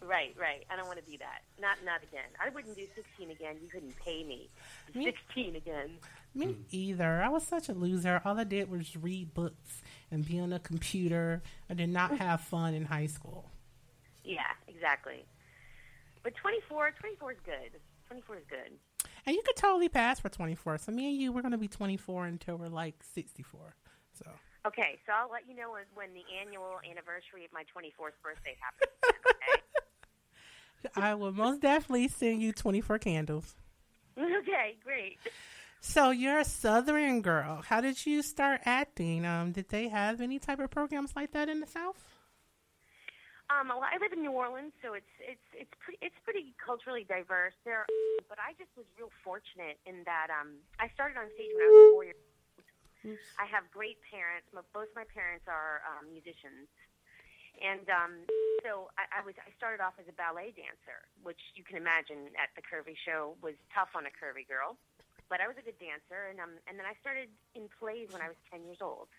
Right, right. I don't want to be that. Not not again. I wouldn't do 16 again. You couldn't pay me.
Me-
16 again.
Me mm. either. I was such a loser. All I did was read books and be on a computer. I did not mm. have fun in high school.
Yeah, exactly. But 24, 24 is good. 24 is good.
And you could totally pass for 24. So me and you, we're going to be 24 until we're like 64. So
Okay, so I'll let you know when, when the annual anniversary of my 24th birthday happens. okay? <laughs>
I will most definitely send you 24 candles.
okay, great.
So you're a Southern girl. How did you start acting? Um, did they have any type of programs like that in the South?
Um, well, I live in New Orleans, so it's it's it's pretty it's pretty culturally diverse there. But I just was real fortunate in that um, I started on stage when I was four years. old. I have great parents. Both my parents are um, musicians, and um, so I, I was I started off as a ballet dancer, which you can imagine at the curvy show was tough on a curvy girl. But I was a good dancer, and um, and then I started in plays when I was ten years old.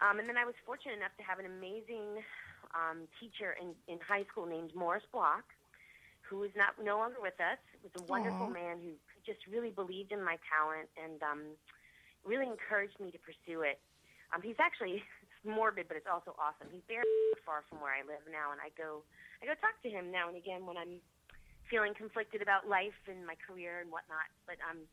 Um, and then I was fortunate enough to have an amazing um, teacher in, in high school named Morris Block, who is not no longer with us. Was a wonderful
Aw.
man who just really believed in my talent and um, really encouraged me to pursue it. Um, he's actually <laughs> morbid, but it's also awesome. He's very far from where I live now, and I go I go talk to him now and again when I'm feeling conflicted about life and my career and whatnot. But um,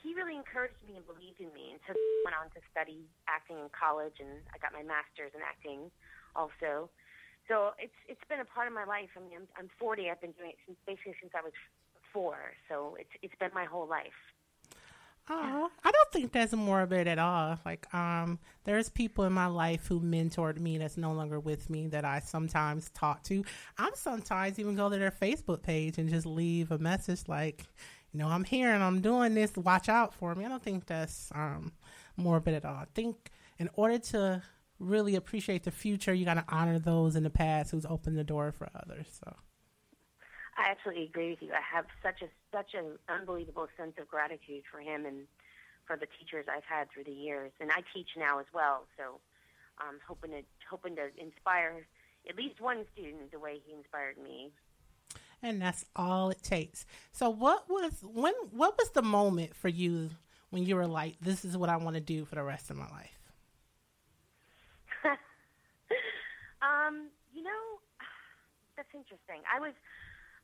he really encouraged me and believed in me, and so went on to study acting in college, and I got my master's in acting also. So it's it's been a part of my life. I mean, I'm, I'm 40. I've been doing it since basically since I was four. So it's it's been my whole life.
Oh, I don't think that's morbid at all. Like, um, there's people in my life who mentored me that's no longer with me that I sometimes talk to. I'm sometimes even go to their Facebook page and just leave a message like, you know, I'm here and I'm doing this. Watch out for me. I don't think that's um, morbid at all. I think in order to really appreciate the future, you got to honor those in the past who's opened the door for others. So.
I absolutely agree with you. I have such a such an unbelievable sense of gratitude for him and for the teachers I've had through the years, and I teach now as well. So I'm hoping to hoping to inspire at least one student the way he inspired me.
And that's all it takes. So what was when what was the moment for you when you were like, This is what I want to do for the rest of my life? <laughs>
um, you know, <sighs> that's interesting. I was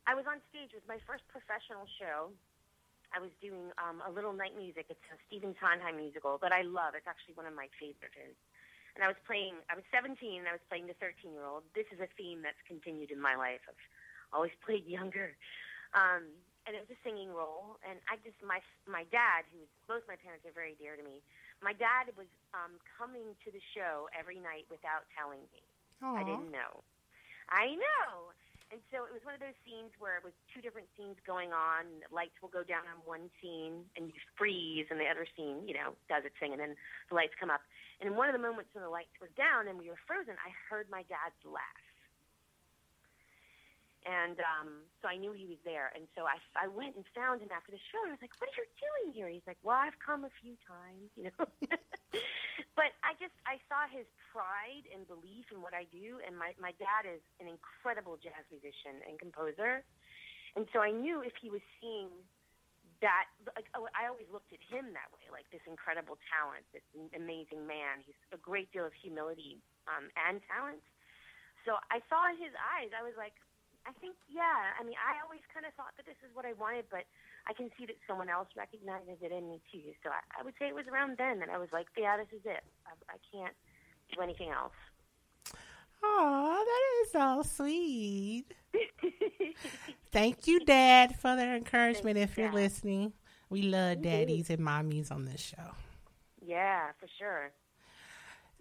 I was on stage with my first professional show. I was doing um, a little night music. It's a Stephen Sondheim musical that I love. It's actually one of my favorites. And I was playing. I was 17. and I was playing the 13 year old. This is a theme that's continued in my life. I've always <laughs> played younger. Um, and it was a singing role. And I just my my dad, who both my parents are very dear to me. My dad was um, coming to the show every night without telling me. I didn't know. I know. And so it was one of those scenes where it was two different scenes going on. Lights will go down on one scene and you freeze, and the other scene, you know, does its thing, and then the lights come up. And in one of the moments when the lights were down and we were frozen, I heard my dad's laugh. And um, so I knew he was there. And so I, I went and found him after the show. And I was like, what are you doing here? He's like, well, I've come a few times, you know. <laughs> but I just, I saw his pride and belief in what I do. And my, my dad is an incredible jazz musician and composer. And so I knew if he was seeing that, like, I always looked at him that way, like this incredible talent, this amazing man. He's a great deal of humility um, and talent. So I saw in his eyes, I was like, I think, yeah. I mean, I always kind of thought that this is what I wanted, but I can see that someone else recognizes it in me too. So I, I would say it was around then that I was like, yeah, this is it. I, I can't do anything else.
Oh, that is so sweet. <laughs> Thank you, Dad, for the encouragement. If you're listening, we love daddies and mommies on this show.
Yeah, for sure.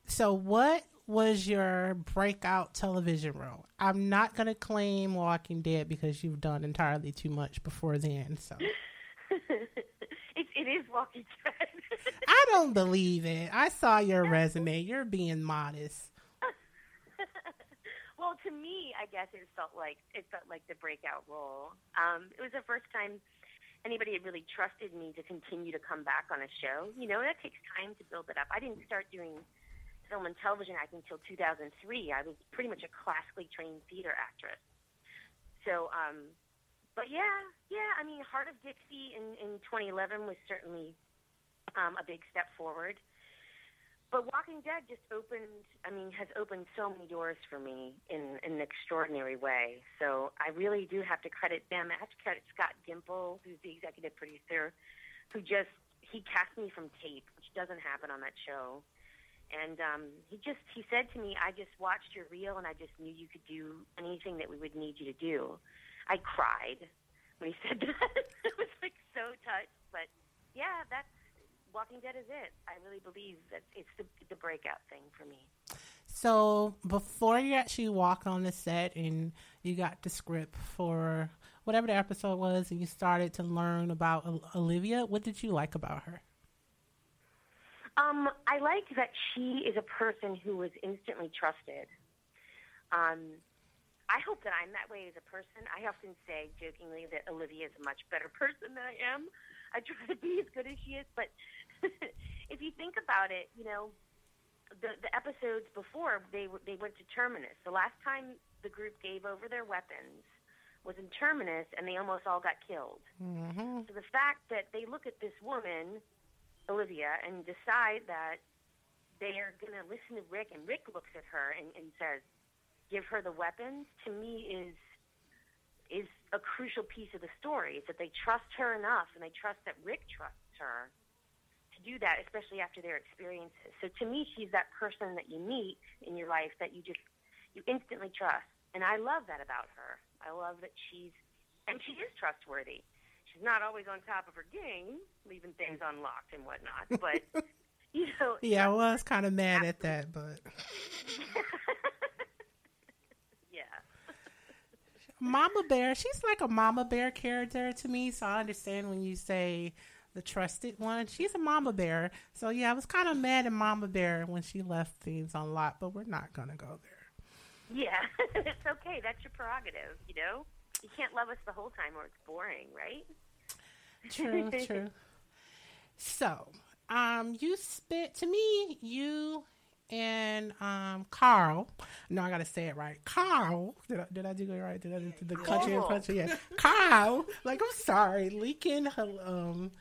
So, what was your breakout television role? I'm not going to claim Walking Dead because you've done entirely too much before then. So, <laughs>
it, it is Walking Dead. <laughs>
I don't believe it. I saw your resume. You're being modest. <laughs>
well, to me, I guess it felt like it felt like the breakout role. Um, it was the first time anybody had really trusted me to continue to come back on a show. You know, that takes time to build it up. I didn't start doing film and television acting until 2003. I was pretty much a classically trained theater actress. So, um, but yeah, yeah. I mean, Hart of Dixie in, in 2011 was certainly um, a big step forward. But Walking Dead just opened, I mean, has opened so many doors for me in, in an extraordinary way. So I really do have to credit them. I have to credit Scott Gimple, who's the executive producer, who just, he cast me from tape, which doesn't happen on that show. And um, he just, he said to me, I just watched your reel and I just knew you could do anything that we would need you to do. I cried when he <laughs> said that. I was like so touched. But yeah, that's, Walking Dead is it. I really believe that it's the the breakout thing for me.
So, before you actually walk on the set and you got the script for whatever the episode was and you started to learn about Olivia, what did you like about her?
Um, I like that she is a person who was instantly trusted. Um, I hope that I'm that way as a person. I often say jokingly that Olivia is a much better person than I am. I try to be as good as she is, but <laughs> if you think about it, you know, the the episodes before they they went to Terminus. The last time the group gave over their weapons was in Terminus, and they almost all got killed.
Mm-hmm.
So the fact that they look at this woman, Olivia, and decide that they are going to listen to Rick, and Rick looks at her and, and says, "Give her the weapons." To me, is is a crucial piece of the story. Is that they trust her enough, and they trust that Rick trusts her to do that, especially after their experiences. So to me, she's that person that you meet in your life that you just you instantly trust, and I love that about her. I love that she's and she is trustworthy. She's not always on top of her game, leaving things unlocked and whatnot. <laughs> But you know, <laughs>
Yeah, I was kind of mad at that, but <laughs>
yeah.
Mama Bear, she's like a Mama Bear character to me, so I understand when you say the trusted one. She's a Mama Bear. So yeah, I was kind of mad at Mama Bear when she left things unlocked, but we're not to go there.
Yeah, it's okay. That's your prerogative. You know, you can't love us the whole time, or it's boring, right?
True, <laughs> true. So, um, you spit to me, you and um Carl. No, I gotta say it right. Carl. Did I, did I do it right? Did I do the country and country? Yeah, Carl. Like I'm sorry, Leakin. Um,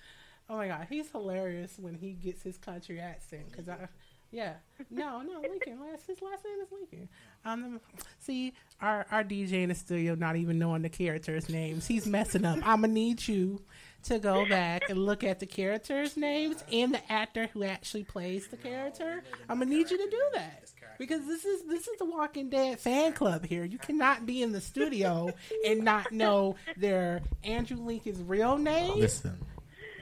oh my god, he's hilarious when he gets his country accent. Cause I, yeah, no, no, Lincoln. Last his last name is Lincoln. Um, see our our DJ in the studio not even knowing the characters' names. He's messing up. I'm gonna need you to go back and look at the characters' names and the actor who actually plays the character. I'm gonna need you to do that because this is this is the Walking Dead fan club here. You cannot be in the studio and not know their Andrew Lincoln's real name.
Listen,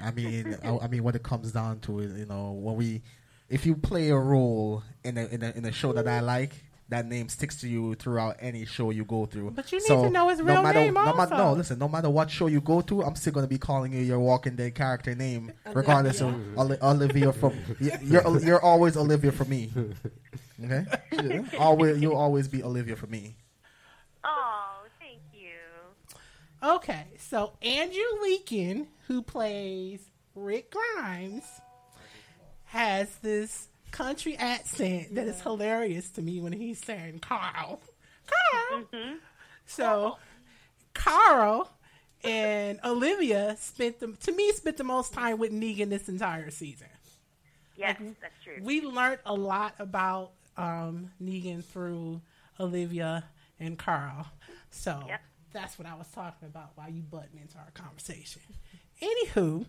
I mean, I, I mean, when it comes down to it, you know, when we, if you play a role in a in a, in a show that I like, that name sticks to you throughout any show you go through.
But you need to know his
no
real
matter,
name
no, ma-
also.
no, listen, no matter what show you go to, I'm still gonna be calling you your Walking Dead character name, <laughs> regardless of Oli- Olivia from. You're you're always Olivia for me. Okay, <laughs> always you'll always be Olivia for me.
Oh, thank you.
Okay, so Andrew Leakin, who plays Rick Grimes, has this country accent that is hilarious to me when he's saying Carl. Carl. So Carl and Olivia spent the to me spent the most time with Negan this entire season.
Yes, that's true.
We learned a lot about um, Negan through Olivia and Carl. So that's what I was talking about while you button into our conversation. Anywho,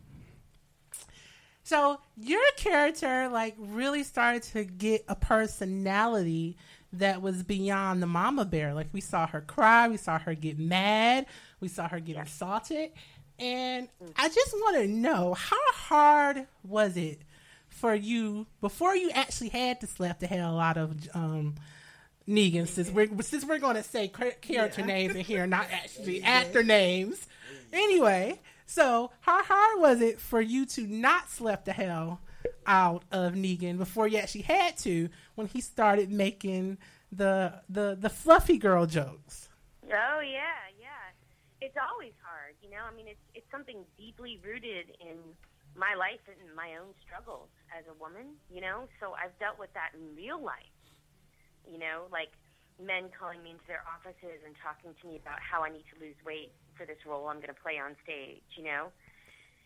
so your character like really started to get a personality that was beyond the mama bear. Like we saw her cry, we saw her get mad, we saw her get assaulted. And I just want to know how hard was it for you before you actually had to slap the hell out of um, Negan? Since we're since we're going to say char- character names in here, not actually <laughs> actor names. Anyway, so how hard was it for you to not slap the hell out of Negan before you actually had to when he started making the the the fluffy girl jokes?
Oh yeah, yeah. It's always hard, you know. I mean, it's it's something deeply rooted in my life and my own struggles as a woman, you know. So I've dealt with that in real life, you know, like men calling me into their offices and talking to me about how I need to lose weight for this role I'm going to play on stage, you know.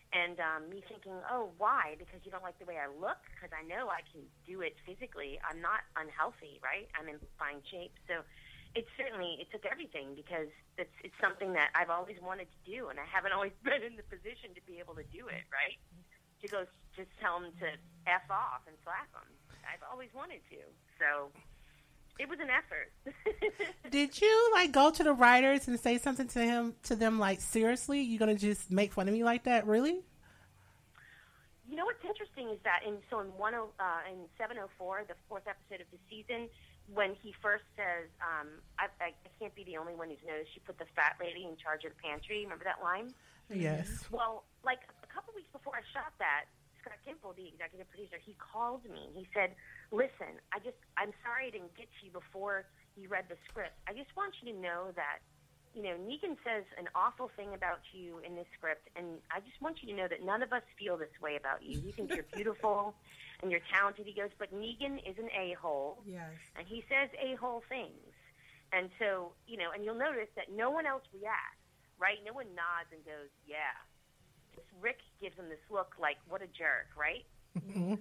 And um, me thinking, oh, why? Because you don't like the way I look? Because I know I can do it physically. I'm not unhealthy, right? I'm in fine shape. So it certainly it took everything because it's it's something that I've always wanted to do, and I haven't always <laughs> been in the position to be able to do it, right? To go just tell them to f off and slap them. I've always wanted to, so it was an effort. <laughs>
Did you like go to the writers and say something to him to them like seriously? you're gonna just make fun of me like that? Really?
You know what's interesting is that in so in one oh uh, in seven oh four, the fourth episode of the season, when he first says, um, I, I, "I can't be the only one who's noticed you put the fat lady in charge of the pantry." Remember that line?
Yes.
Well, like a couple weeks before I shot that, Scott Gimple, the executive producer, he called me. He said, "Listen, I just I'm sorry I didn't get to you before you read the script. I just want you to know that." You know, Negan says an awful thing about you in this script, and I just want you to know that none of us feel this way about you. We think you're <laughs> beautiful and you're talented. He goes, but Negan is an a-hole,
Yes.
and he says a-hole things. And so, you know, and you'll notice that no one else reacts, right? No one nods and goes, yeah. Rick gives him this look like, what a jerk, right?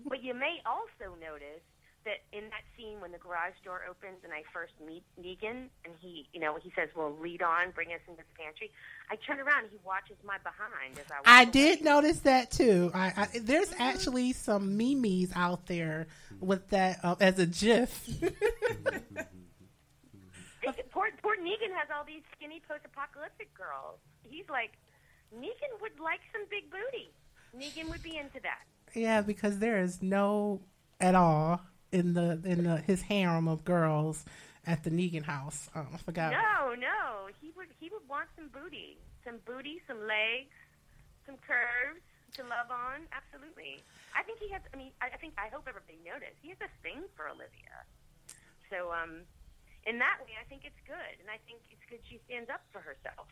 But you may also notice that in that scene when the garage door opens and I first meet Negan and he, you know, he says, well, lead on, bring us into the pantry. I turn around and he watches my behind as I walk
I
away.
did notice that too. I, I there's actually some memes out there with that uh, as a GIF. <laughs>
Poor, poor Negan has all these skinny post-apocalyptic girls. He's like Negan would like some big booty. Negan would be into that.
Yeah, because there is no at all in the in the, his harem of girls at the Negan house. Um, I forgot.
No, no, he would he would want some booty, some booty, some legs, some curves to love on. Absolutely. I think he has. I mean, I, I think I hope everybody noticed he has a thing for Olivia. So, um, in that way, I think it's good, and I think it's good she stands up for herself.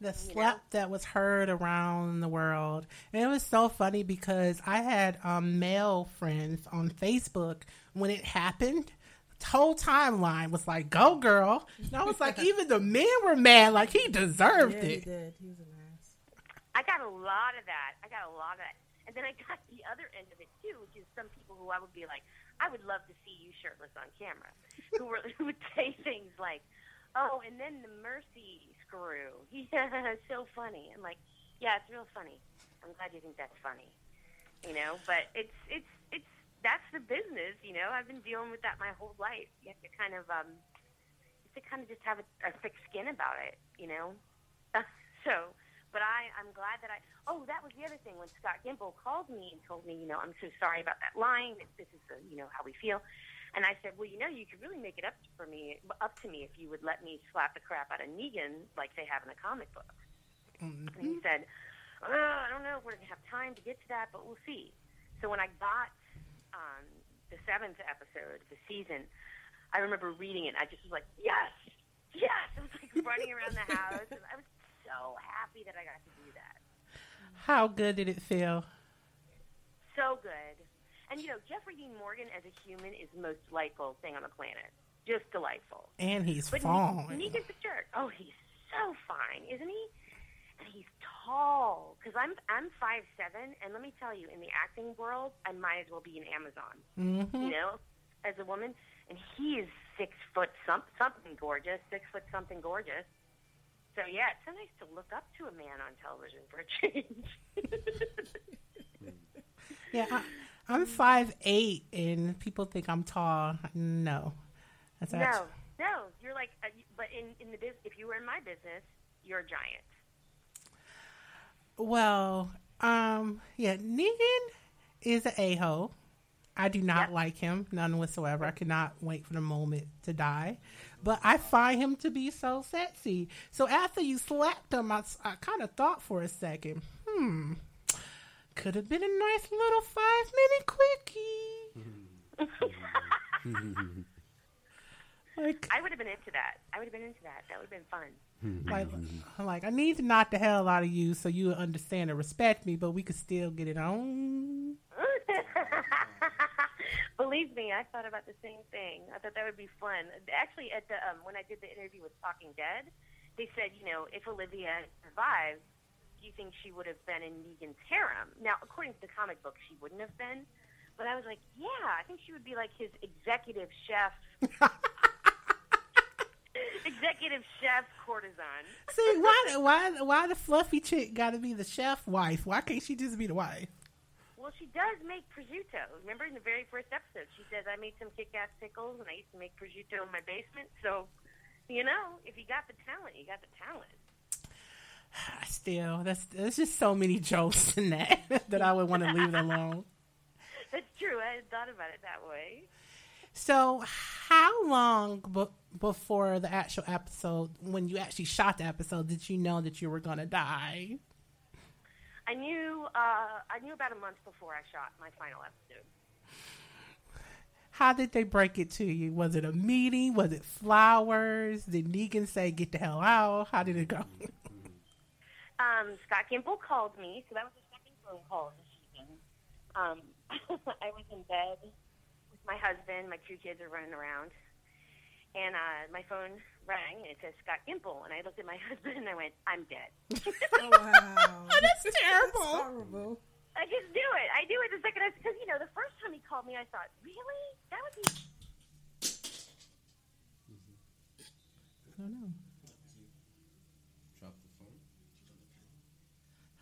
The slap that was heard around the world. And it was so funny because I had um, male friends on Facebook when it happened. The whole timeline was like, go girl. And I was like, <laughs> even the men were mad, like he deserved
Yeah, he
it.
did. He was an ass.
I got a lot of that. I got a lot of that. And then I got the other end of it too, which is some people who I would be like, I would love to see you shirtless on camera, who were <laughs> who would say things like, "Oh, and then the mercy screw, <laughs> yeah, so funny." I'm like, yeah, it's real funny. I'm glad you think that's funny, you know. But it's it's it's that's the business, you know. I've been dealing with that my whole life. You have to kind of um, you have to kind of just have a, a thick skin about it, you know. <laughs> so, but I, I'm glad that I. Oh, that was the other thing when Scott Gimple called me and told me, you know, I'm so sorry about that line. This, is, the, you know, how we feel. And I said, well, you know, you could really make it up for me, up to me, if you would let me slap the crap out of Negan like they have in the comic book. And he said, oh, I don't know if we're gonna have time to get to that, but we'll see. So when I got um, the seventh episode of the season, I remember reading it. I just was like, yes, yes. I was like <laughs> running around the house, and I was so happy that I got to do that.
How good did it feel?
So good. And you know, Jeffrey Dean Morgan as a human is the most delightful thing on the planet. Just delightful.
And he's
But
fine.
Ne- Negan's a jerk. Oh, he's so fine, isn't he? And he's tall. Because I'm I'm five seven, and let me tell you, in the acting world, I might as well be an Amazon.
Mhm.
You know, as a woman, and he is six foot some, something gorgeous, six foot something gorgeous. So yeah, it's so nice to look up to a man on television for a change. <laughs>
Yeah, I'm five eight, and people think I'm tall. No, that's
no,
actually,
no, you're like, uh, but in in the business, if you were in my business, you're a giant.
well, um, yeah, Negan is an a hole. I do not like him, none whatsoever. I cannot wait for the moment to die. But I find him to be so sexy. So after you slapped him, I, I, kind of thought for a second, hmm, could have been a nice little five minute quickie. <laughs> Like,
I would have been into that. I would have been into that. That would have been fun.
like, like, I need to knock the hell out of you so you understand and respect me, but we could still get it on. <laughs>
Believe me, I thought about the same thing. I thought that would be fun. Actually, at the um, when I did the interview with Talking Dead, they said, you know, if Olivia survived, do you think she would have been in Negan's harem? Now, according to the comic book, she wouldn't have been. But I was like, yeah, I think she would be like his executive chef. <laughs> executive chef courtesan.
See, why, why, why the fluffy chick got to be the chef wife? Why can't she just be the wife?
Well, she does make prosciutto. Remember in the very first episode, she says, I made some kick-ass pickles, and I used to make prosciutto in my basement. So, you know, if you got the talent, you got the talent. <sighs>
Still, that's there's just so many jokes in that <laughs> that I would want to leave it alone. <laughs>
That's true. I hadn't thought about it that way.
So, how long b- before the actual episode, when you actually shot the episode, did you know that you were gonna die?
I knew. Uh, I knew about a month before I shot my final episode.
How did they break it to you? Was it a meeting? Was it flowers? Did Negan say, "Get the hell out"? How did it go? <laughs>
Um, Scott Gimple called me, so that was the second phone call of the season. Um, <laughs> I was in bed with my husband. My two kids are running around, and uh, my phone rang, and it says Scott Gimple. And I looked at my <laughs> husband, and I went, "I'm dead." <laughs>
Oh, wow.
That's terrible.
That's horrible.
I just knew it. I knew it the second I because you know the first time he called me, I thought, really? That would be.
I don't know.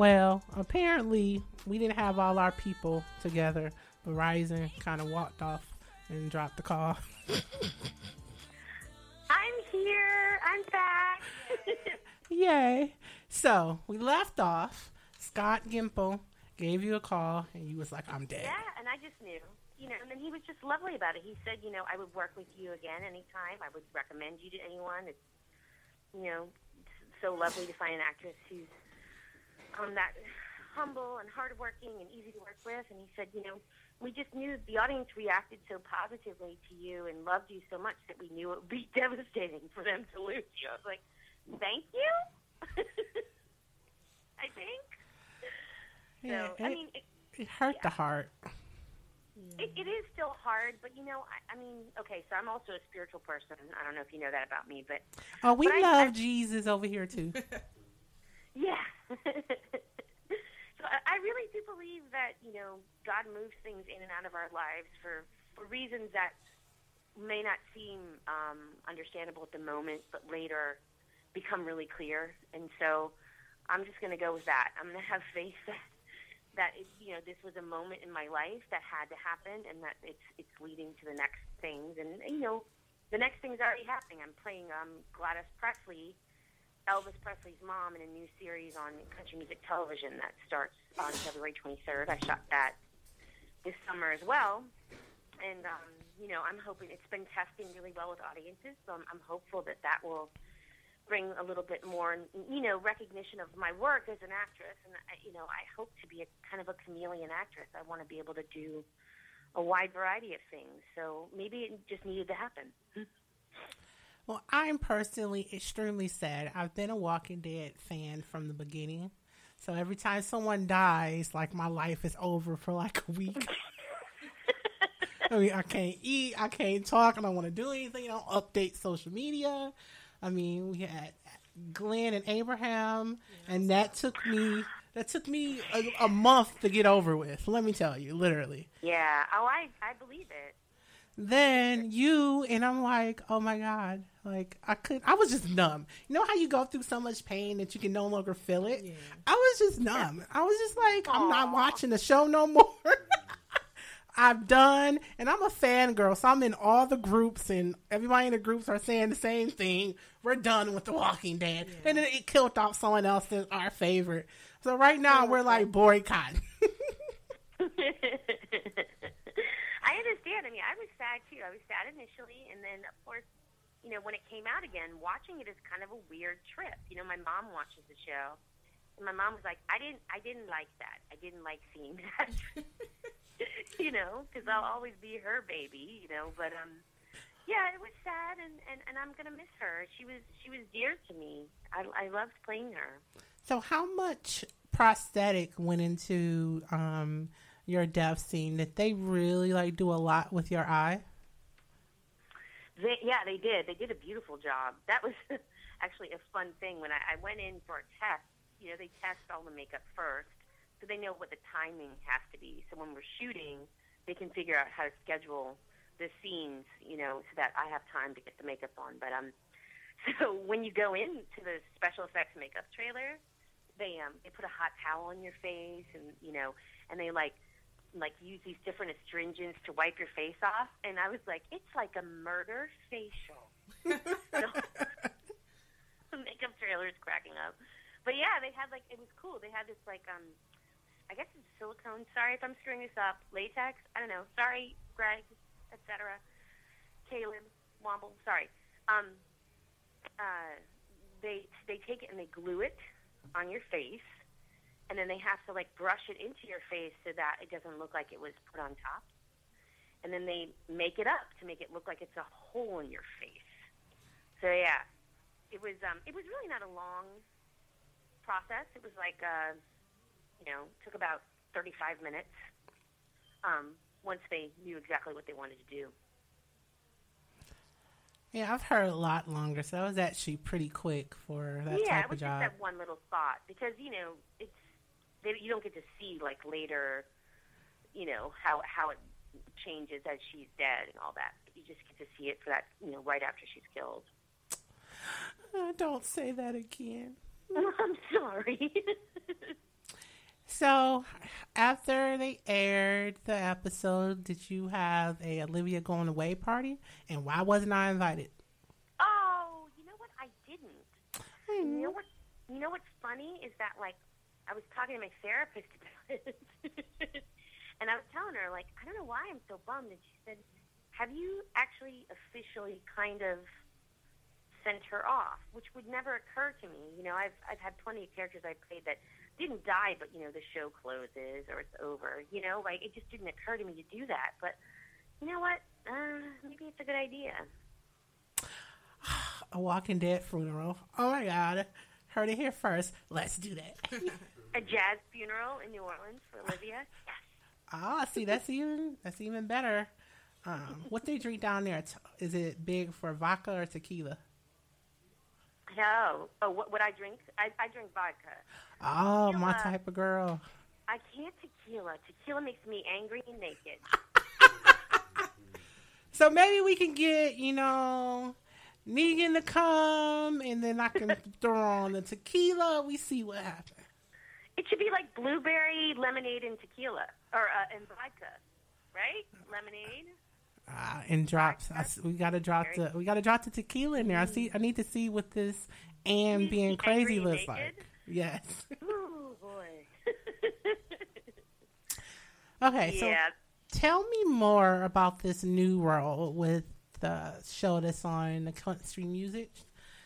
Well, apparently we didn't have all our people together. Verizon kind of walked off and dropped the call. <laughs>
I'm here. I'm back. <laughs>
Yay! So we left off. Scott Gimple gave you a call, and you was like, "I'm dead."
yeah, and I just knew. You know, and then he was just lovely about it. He said, you know, I would work with you again anytime. I would recommend you to anyone. It's, you know, it's so lovely to find an actress who's um, that humble and hardworking and easy to work with. And he said, you know, we just knew the audience reacted so positively to you and loved you so much that we knew it would be <laughs> devastating for them to lose you. I was like, thank you. <laughs> I think.
Yeah,
so, I mean, it,
It hurt the heart.
it, it is still hard, but you know, I, I mean, okay, so I'm also a spiritual person. I don't know if you know that about me, but
Oh, we
but I-
love
I-
Jesus over here too. <laughs> <laughs>
So I, I really do believe that you know God moves things in and out of our lives for for reasons that may not seem um, understandable at the moment, but later become really clear. And so I'm just going to go with that. I'm going to have faith that that it, you know this was a moment in my life that had to happen, and that it's it's leading to the next things. And you know, the next thing's already happening. I'm playing um, Gladys Presley. Elvis Presley's mom in a new series on country music television that starts on February 23rd. I shot that this summer as well. And, um, you know, I'm hoping it's been testing really well with audiences, so I'm, I'm hopeful that that will bring a little bit more, you know, recognition of my work as an actress. And, you know, I hope to be a kind of a chameleon actress. I want to be able to do a wide variety of things. So maybe it just needed to happen. <laughs>
Well, I'm personally extremely sad. I've been a Walking Dead fan from the beginning. So every time someone dies, like my life is over for like a week. <laughs> I mean, I can't eat, I can't talk, I don't want to do anything. I don't update social media. I mean, we had Glenn and Abraham, and that took me that took me a, a month to get over with. Let me tell you, literally.
Yeah. Oh, I, I believe it.
Then you and I'm like, oh my god, like I could, I was just numb. You know how you go through so much pain that you can no longer feel it. I was just numb. <laughs> I was just like, I'm not watching the show no more. <laughs> I'm done, and I'm a fangirl, so I'm in all the groups, and everybody in the groups are saying the same thing. We're done with The Walking Dead, and then it killed off someone else that's our favorite. So right now we're like boycotting. <laughs>
I mean, I was sad too. I was sad initially, and then of course, you know, when it came out again, watching it is kind of a weird trip. You know, my mom watches the show, and my mom was like, "I didn't, I didn't like that. I didn't like seeing <laughs> that." <laughs> you know, because I'll always be her baby. You know, but um, yeah, it was sad, and and and I'm gonna miss her. She was she was dear to me. I I loved playing her.
So, how much prosthetic went into um, your death scene? Did they really like do a lot with your eye?
They, yeah, they did. They did a beautiful job. That was <laughs> actually a fun thing when I, I went in for a test. You know, they test all the makeup first, so they know what the timing has to be. So when we're shooting, they can figure out how to schedule the scenes. You know, so that I have time to get the makeup on. But um, <laughs> so when you go into the special effects makeup trailer, they um they put a hot towel on your face, and you know, and they like like use these different astringents to wipe your face off and I was like, It's like a murder facial. so, <laughs> <laughs> the makeup trailer is cracking up. But yeah, they had like it was cool. They had this like um I guess it's silicone, sorry if I'm screwing this up, latex, I don't know. Sorry, Greg, etc. Caleb, Womble, sorry. Um uh they they take it and they glue it on your face and then they have to like brush it into your face so that it doesn't look like it was put on top. And then they make it up to make it look like it's a hole in your face. So yeah, it was um it was really not a long process. It was like uh you know, took about 35 minutes. Um once they knew exactly what they wanted to do.
Yeah, I've heard a lot longer, so that was actually pretty quick for that
yeah,
type
it was
of job.
just that one little spot because you know it's they, you don't get to see like later, you know how how it changes as she's dead and all that. You just get to see it for that you know right after she's killed.
Uh, don't say that again. <laughs>
I'm sorry.
So, after they aired the episode, did you have a Olivia going away party? And why wasn't I invited?
oh, you know what? I didn't. You know what? You know what's funny is that like I was talking to my therapist about <laughs> it, and I was telling her like I don't know why I'm so bummed, and she said, "Have you actually officially kind of sent her off?" Which would never occur to me. You know, I've I've had plenty of characters I played that didn't die, but you know the show closes or it's over. You know, like it just didn't occur to me to do that. But you know what? Uh, maybe it's a good idea.
A Walking Dead funeral. Oh my God. Heard it here first. Let's do that. <laughs>
A jazz funeral in New Orleans for Olivia. Yes.
Ah, see, that's even that's even better. Um, what they drink down there? Is it big for vodka or tequila?
No. Oh, what would I drink? I, I drink vodka.
Oh, my type of girl.
I can't tequila. Tequila makes me angry and naked. <laughs>
So maybe we can get you know Negan to come, and then I can <laughs> throw on the tequila. We see what happens.
It should be like blueberry lemonade and tequila, or uh, and vodka, right? Lemonade.
Ah, and drops. I we gotta drop the we gotta drop the tequila in there. I see. I need to see what this and being crazy
angry
looks
naked?
like. Yes. <laughs>
Ooh boy. <laughs>
Okay. So tell me more about this new role with the show that's on the country music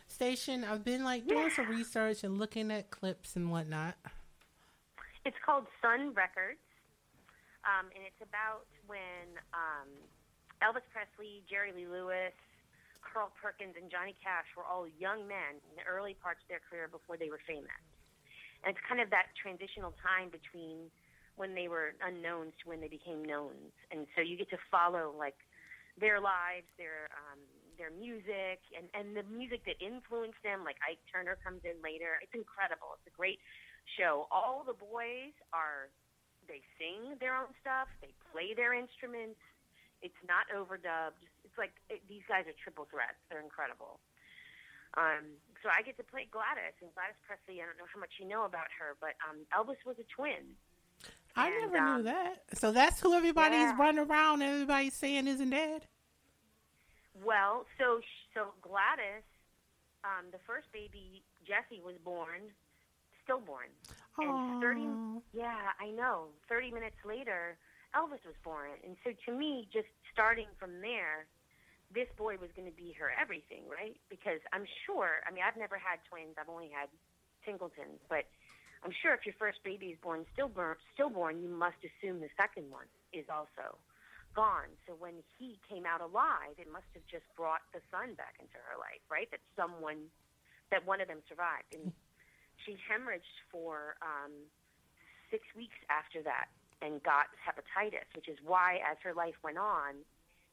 station. I've been like doing some research and looking at clips and whatnot.
It's called Sun Records, um, and it's about when um, Elvis Presley, Jerry Lee Lewis, Carl Perkins, and Johnny Cash were all young men in the early parts of their career before they were famous. And it's kind of that transitional time between when they were unknowns to when they became knowns. And so you get to follow like their lives, their um, their music, and and the music that influenced them. Like Ike Turner comes in later. It's incredible. It's a great show. All the boys are they sing their own stuff. They play their instruments. It's not overdubbed. It's like it, these guys are triple threats. They're incredible. Um, so I get to play Gladys, and Gladys Presley. I don't know how much you know about her, but um, Elvis was a twin.
I
And,
never
um,
knew that. So that's who everybody's
yeah.
running around. and Everybody's saying isn't dead.
Well, so so Gladys, um, the first baby Jesse was born, stillborn, and thirty. Yeah, I know. Thirty minutes later, Elvis was born, and so to me, just starting from there, this boy was going to be her everything, right? Because I'm sure. I mean, I've never had twins. I've only had singletons, but I'm sure if your first baby is born stillborn, stillborn, you must assume the second one is also gone. So when he came out alive, it must have just brought the son back into her life, right? That someone, that one of them survived, and she hemorrhaged for um, six weeks after that and got hepatitis, which is why, as her life went on,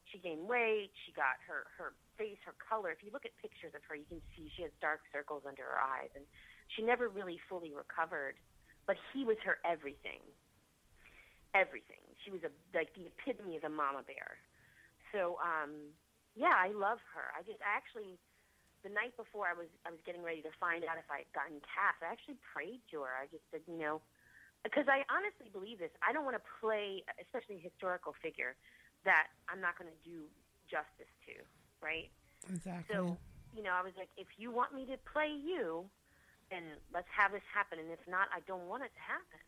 she gained weight. She got her her face, her color. If you look at pictures of her, you can see she has dark circles under her eyes, and she never really fully recovered. But he was her everything everything. She was a like the epitome of a mama bear. So um yeah, I love her. I just I actually the night before I was I was getting ready to find out if I had gotten cast, I actually prayed to her. I just said, you know, because I honestly believe this. I don't want to play especially a historical figure that I'm not going to do justice to, right?
Exactly.
So, you know, I was like, if you want me to play you, then let's have this happen. And if not, I don't want it to happen.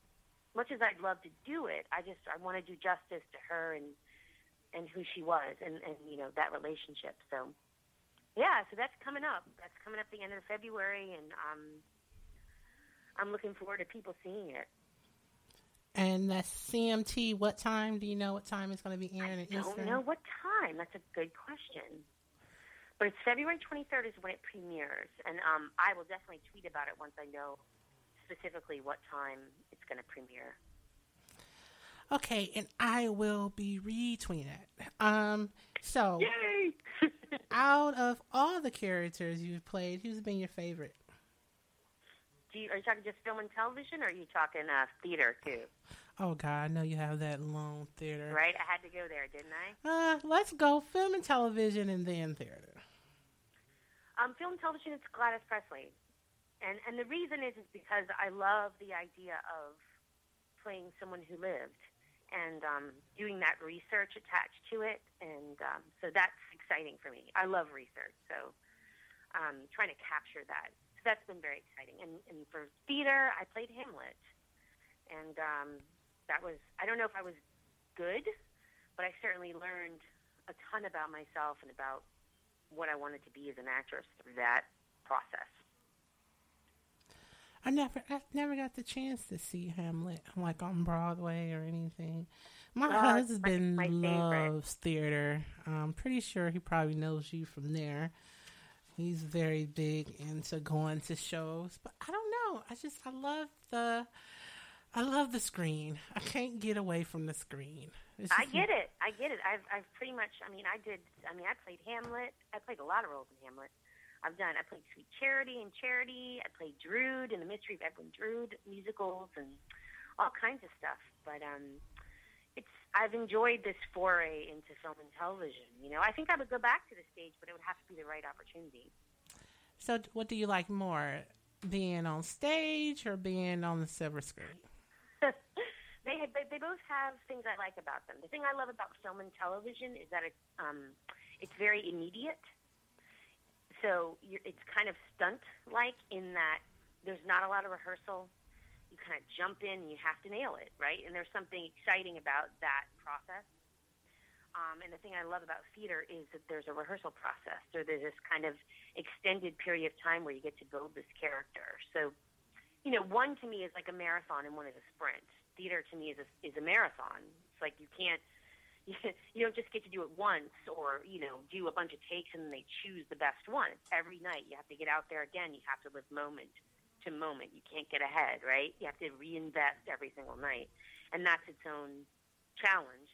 Much as I'd love to do it, I just I want to do justice to her and and who she was and and you know that relationship. So, yeah, so that's coming up. That's coming up the end of February, and um, I'm looking forward to people seeing it.
And that's CMT. What time? Do you know what time it's going to be airing in
I don't
Eastern?
know what time. That's a good question. But it's February 23rd is when it premieres, and um, I will definitely tweet about it once I know specifically what time it's going to premiere.
Okay, and I will be retweeting it. Um, So, <laughs> out of all the characters you've played, who's been your favorite?
Do you, are you talking just film and television, or are you talking uh, theater too?
Oh God, I know you have that long theater.
Right, I had to go there, didn't I?
Uh, let's go film and television and then theater.
Um, film and television, it's Gladys Presley, and and the reason is is because I love the idea of playing someone who lived and um, doing that research attached to it, and um, so that's exciting for me. I love research, so um, trying to capture that. So that's been very exciting. And, and for theater, I played Hamlet, and um, that was I don't know if I was good, but I certainly learned a ton about myself and about what I wanted to be as an actress through that process.
I never, I never got the chance to see Hamlet like on Broadway or anything. My
Oh,
husband
my-
loves theater. I'm pretty sure he probably knows you from there. He's very big into going to shows, but I don't know. I just I love the, I love the screen. I can't get away from the screen.
I get it. I get it. I've I've pretty much. I mean, I did. I mean, I played Hamlet. I played a lot of roles in Hamlet. I've done. I played Sweet Charity in Charity. I played Drood in The Mystery of Edwin Drood musicals and all kinds of stuff. But um, it's. I've enjoyed this foray into film and television. You know, I think I would go back to the stage, but it would have to be the right opportunity.
So, what do you like more, being on stage or being on the silver screen? <laughs>
they, have, they they both have things I like about them. The thing I love about film and television is that it's um, it's very immediate. So it's kind of stunt like in that there's not a lot of rehearsal. You kind of jump in and you have to nail it, right? And there's something exciting about that process. Um, and the thing I love about theater is that there's a rehearsal process. So there's this kind of extended period of time where you get to build this character. So you know, one to me is like a marathon and one is a sprint. Theater to me is a, is a marathon. It's like you can't, <laughs> you don't just get to do it once or, you know, do a bunch of takes and they choose the best one. Every night. You have to get out there again. You have to live moment to moment. You can't get ahead, right? You have to reinvest every single night. And that's its own challenge.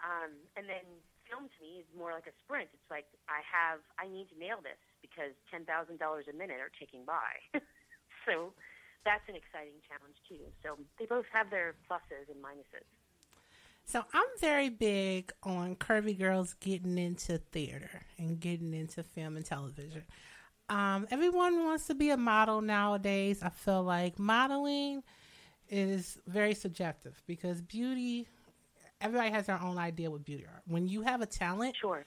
Um, and then film to me is more like a sprint. It's like I have, I need to nail this because $10,000 a minute are ticking by. <laughs> so that's an exciting challenge too. So they both have their pluses and minuses.
So I'm very big on curvy girls getting into theater and getting into film and television. Um, everyone wants to be a model nowadays. I feel like modeling is very subjective because beauty, everybody has their own idea what beauty are. When you have a talent,
sure,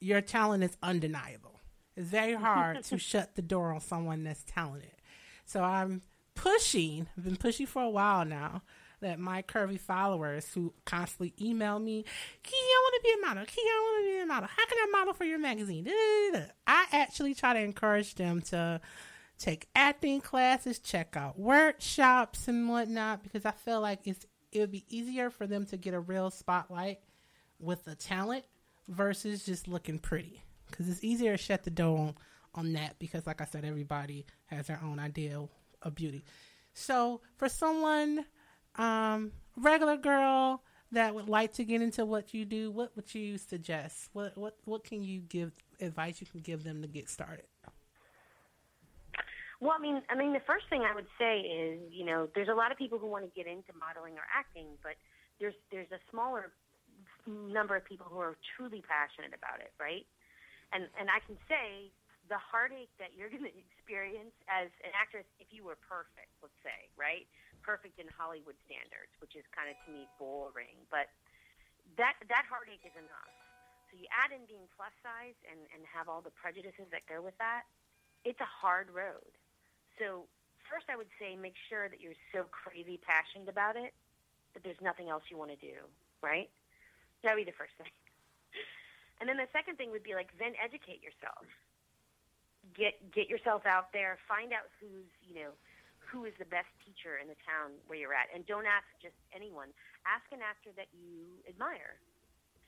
your talent is undeniable. It's very hard to <laughs> shut the door on someone that's talented. So I'm pushing, I've been pushing for a while now, that my curvy followers who constantly email me, Key, I want to be a model. Key, I want to be a model. How can I model for your magazine? I actually try to encourage them to take acting classes, check out workshops and whatnot, because I feel like it's it would be easier for them to get a real spotlight with the talent versus just looking pretty. Because it's easier to shut the door on, on that because, like I said, everybody has their own ideal of beauty. So, for someone, um, regular girl that would like to get into what you do, what would you suggest? What what what can you give advice you can give them to get started?
Well, I mean, I mean, the first thing I would say is, you know, there's a lot of people who want to get into modeling or acting, but there's there's a smaller number of people who are truly passionate about it, right? And and I can say the heartache that you're going <laughs> to experience as an actress if you were perfect, let's say, right? Perfect in Hollywood standards, which is kind of to me boring, but that that heartache is enough. So you add in being plus size and and have all the prejudices that go with that. It's a hard road. So first, I would say make sure that you're so crazy passionate about it that there's nothing else you want to do, right? That would be the first thing. <laughs> And then the second thing would be like then educate yourself. Get get yourself out there. Find out who's you know who is the best teacher in the town where you're at, and don't ask just anyone. Ask an actor that you admire,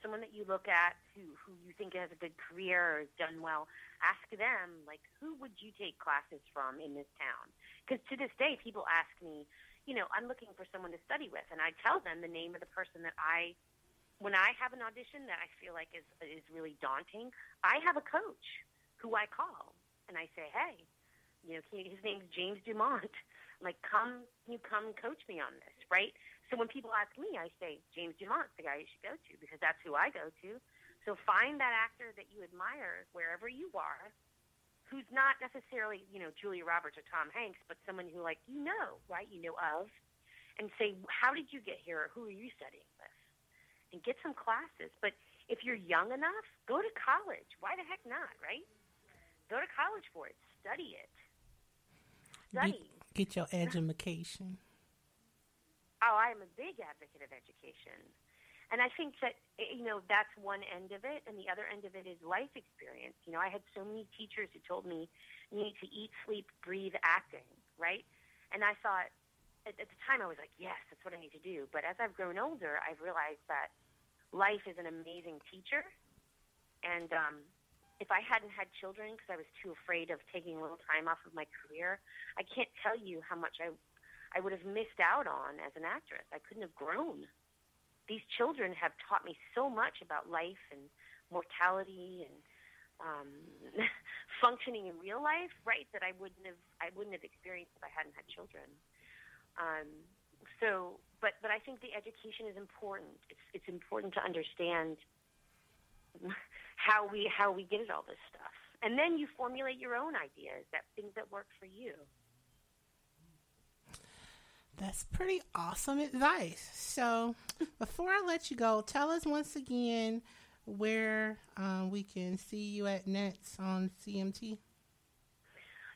someone that you look at who who you think has a good career or has done well. Ask them like who would you take classes from in this town? Because to this day, people ask me, you know, I'm looking for someone to study with, and I tell them the name of the person that I when I have an audition that I feel like is is really daunting, I have a coach who I call and I say, "Hey, you know, his name's James Dumont. Like, come, can you come coach me on this, right? So when people ask me, I say James Dumont's the guy you should go to because that's who I go to. So find that actor that you admire wherever you are, who's not necessarily you know Julia Roberts or Tom Hanks, but someone who like you know, right? You know of, and say, how did you get here? Or who are you studying with? And get some classes. But if you're young enough, go to college. Why the heck not, right? Go to college for it. Study it. Study.
Get your education.
Oh, I am a big advocate of education. And I think that, you know, that's one end of it. And the other end of it is life experience. You know, I had so many teachers who told me you need to eat, sleep, breathe acting, right? And I thought, at, at the time, I was like, yes, that's what I need to do. But as I've grown older, I've realized that life is an amazing teacher. And um, if I hadn't had children because I was too afraid of taking a little time off of my career, I can't tell you how much I I would have missed out on as an actress. I couldn't have grown. These children have taught me so much about life and mortality and um, <laughs> functioning in real life, right? That I wouldn't have I wouldn't have experienced if I hadn't had children. Um, so, but but I think the education is important. It's it's important to understand how we how we get at all this stuff, and then you formulate your own ideas that things that work for you.
That's pretty awesome advice. So, <laughs> before I let you go, tell us once again where um, we can see you at Nets on CMT.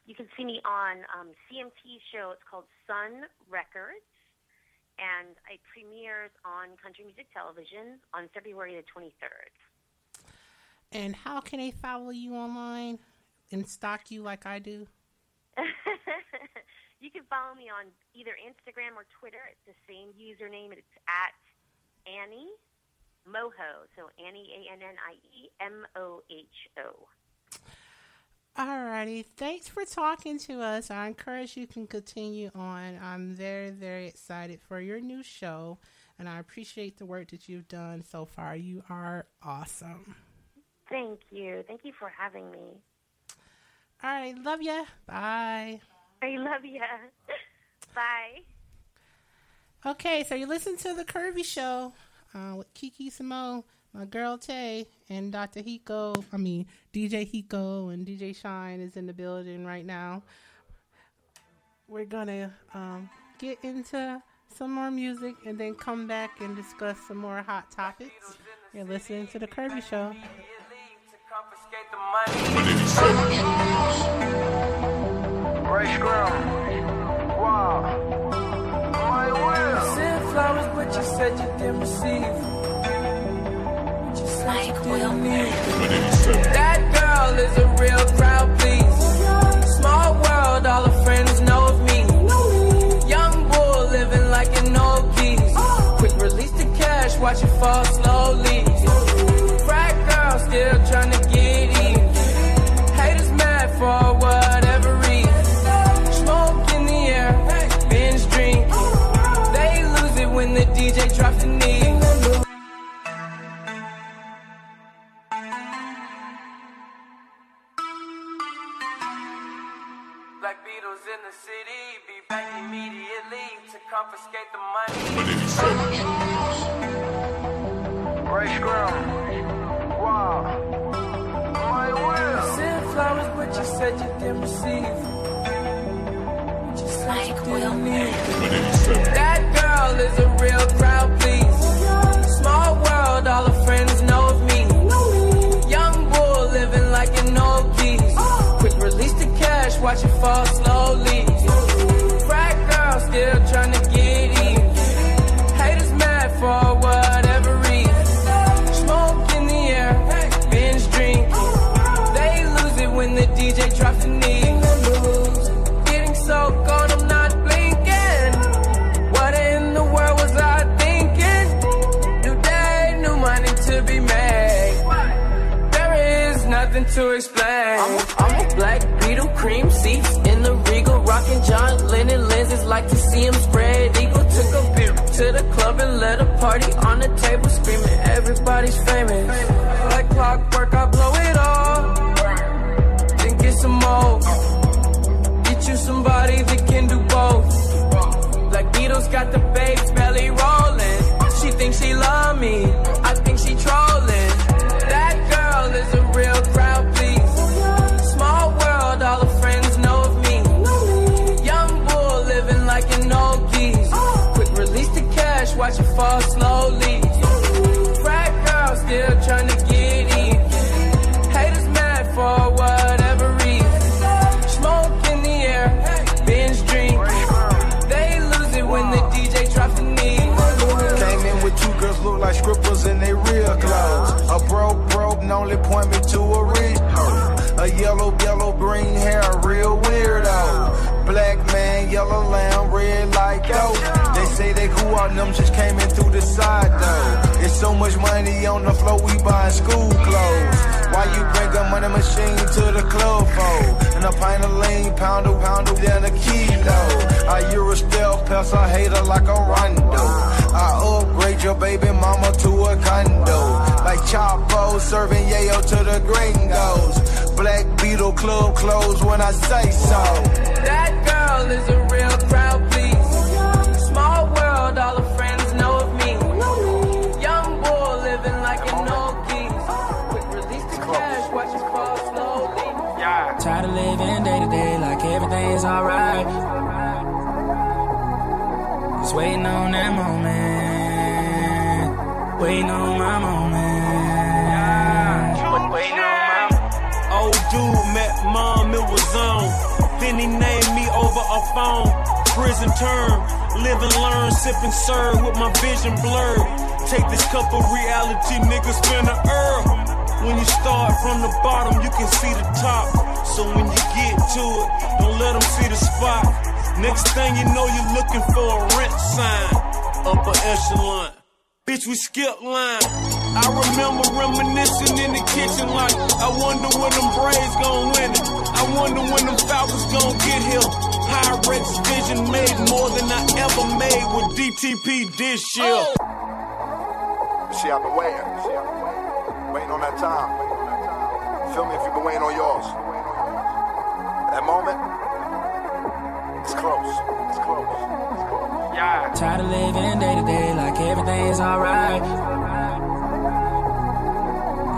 You can see me on um, CMT show. It's called Sun Records, and it premieres on Country Music Television on February the 23rd.
And how can they follow you online and stalk you like I do? <laughs>
you can follow me on either Instagram or Twitter. It's the same username. It's at Annie Moho. So Annie A N N I E M O H O.
Alrighty, thanks for talking to us. I encourage you can continue on. I'm very, very excited for your new show, and I appreciate the work that you've done so far. You are awesome.
Thank you. Thank you for having me.
All right, love you. Bye.
I love you. <laughs> Bye.
Okay, so you listen to the Curvy Show uh, with Kiki Simone, my girl Tay, and Dr. Hiko. I mean, DJ Hiko and DJ Shine is in the building right now. We're gonna um, get into some more music and then come back and discuss some more hot topics. You're listening to the Curvy Show.
Ray Scrum. Wow. My will.
Sent flowers, but you said you didn't receive. But you said you didn't need. That girl is a real crowd, please. Small world, all her friends know of me. Young bull living like an old geese. Quick release the cash, watch it fall slowly.
Confiscate the money.
Ray Scrum. Wow. My will.
Sent flowers, but you said you didn't receive. But you said you didn't need. That girl is a real crowd, please. Small world, all her friends know of me. Young bull living like an old geese. Quick release the cash, watch it fall slowly. Rocking John Lennon lenses. Like to see him spread eagle. Took a beer to the club and let a party on the table, screaming everybody's famous. Like clockwork, I blow it all, then get some more. Get you somebody that can do both. Like Beatles got the cash, they
them, just came in through the side though. It's so much money on the floor, we buying school clothes. Why you bring a money machine to the club for? And a pint of lean, pound a pound of down a kilo. I Euro stealth, pass a hater like a rondo. I upgrade your baby mama to a condo. Like Chapo serving yayo to the gringos. Black Beetle club closed when I say so.
That girl is a
alright. Just waiting on that moment. Waiting on my moment. Waiting on my
Old dude met mom, it was on. Then he named me over a phone. Prison term, live and learn, sip and serve with my vision blurred. Take this cup of reality, nigga, spin a herb. When you start from the bottom, you can see the top. So when you get to it, don't let them see the spot. Next thing you know, you're looking for a rent sign. Upper echelon. Bitch, we skip line. I remember reminiscing in the kitchen like, I wonder when them Braves gon' win it. I wonder when them Falcons gon' get here. Pyrex vision made more than I ever made with DTP this year.
See, I've been waiting. Waiting on that time. Feel me if you've been waiting on yours. That moment, it's close. It's close.
Yeah.
Tired of living day to day like everything's alright.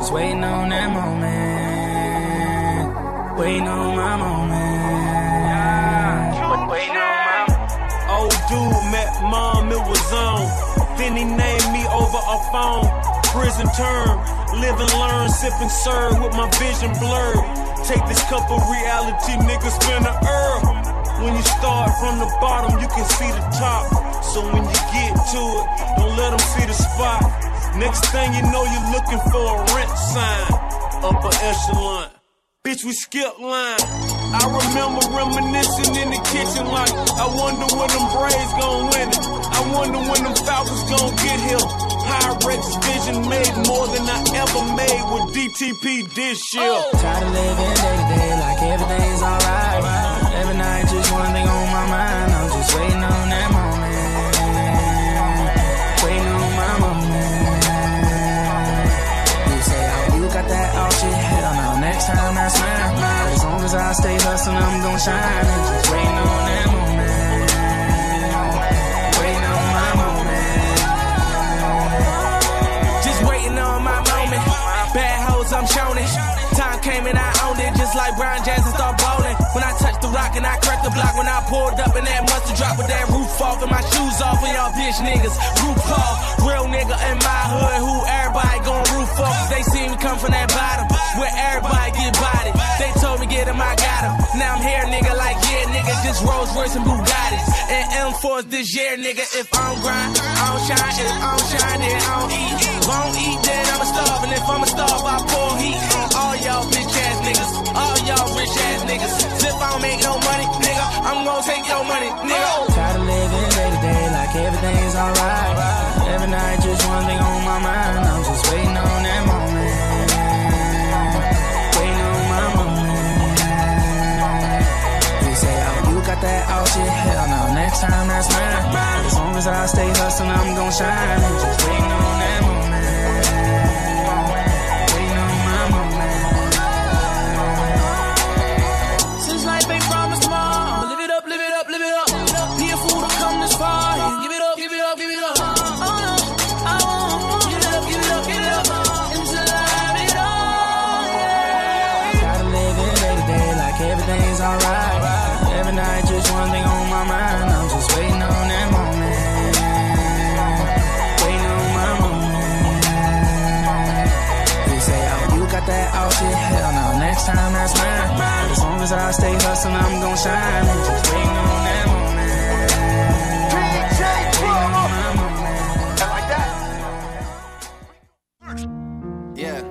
Just waiting on that moment. Waiting on my moment. Yeah.
Waiting on my
Old dude met mom, it was on. Then he named me over a phone. Prison term, live and learn, sip and serve with my vision blurred. Take this cup of reality, nigga, spin a herb. When you start from the bottom, you can see the top. So when you get to it, don't let them see the spot. Next thing you know, you're looking for a rent sign. Upper echelon. Bitch, we skip line. I remember reminiscing in the kitchen like, I wonder when them Braves gon' win it. I wonder when them Falcons gon' get here. Pyrex vision made more than I ever made with DTP this year. Oh.
Tired of living day to day like everything's alright. Every night, just one thing on my mind. I'm just waiting on that moment. Waiting on my moment. You say, oh, you got that all shit. Hell no, next time that's mine. As long as I stay hustling, I'm gonna shine. And just waiting on that moment.
Like Brian Jackson start bowling. When I touch the rock and I the block, when I pulled up in that mustard drop with that roof off and my shoes off, and y'all bitch niggas roof off. Real nigga in my hood, who everybody gon' roof off. they see me come from that bottom, where everybody get bodied. They told me get him, I got him. Now I'm here, nigga, like yeah, nigga, just Rolls Royce and Bugattis. And M4s this year, nigga, if I don't grind, I don't shine, if I don't shine, then I don't eat. Don't eat, then I'ma starve, and if I'ma starve, I pour heat on all y'all bitch ass niggas, all y'all rich ass niggas. If I don't make no money, nigga, I'm gonna take your money, nigga.
Tired of living day to day like everything's alright. Every night, just one thing on my mind. I'm just waiting on that moment. Waiting on my
moment. You say, oh, you got that all shit. Hell no, next time that's mine. As long as I stay hustling, I'm gonna shine. Just waiting on got that outfit? Hell no, next time that's mine. As long as I stay hustling, I'm gon' shine. And just waiting on that moment. Waiting on my moment.
like that.
Yeah.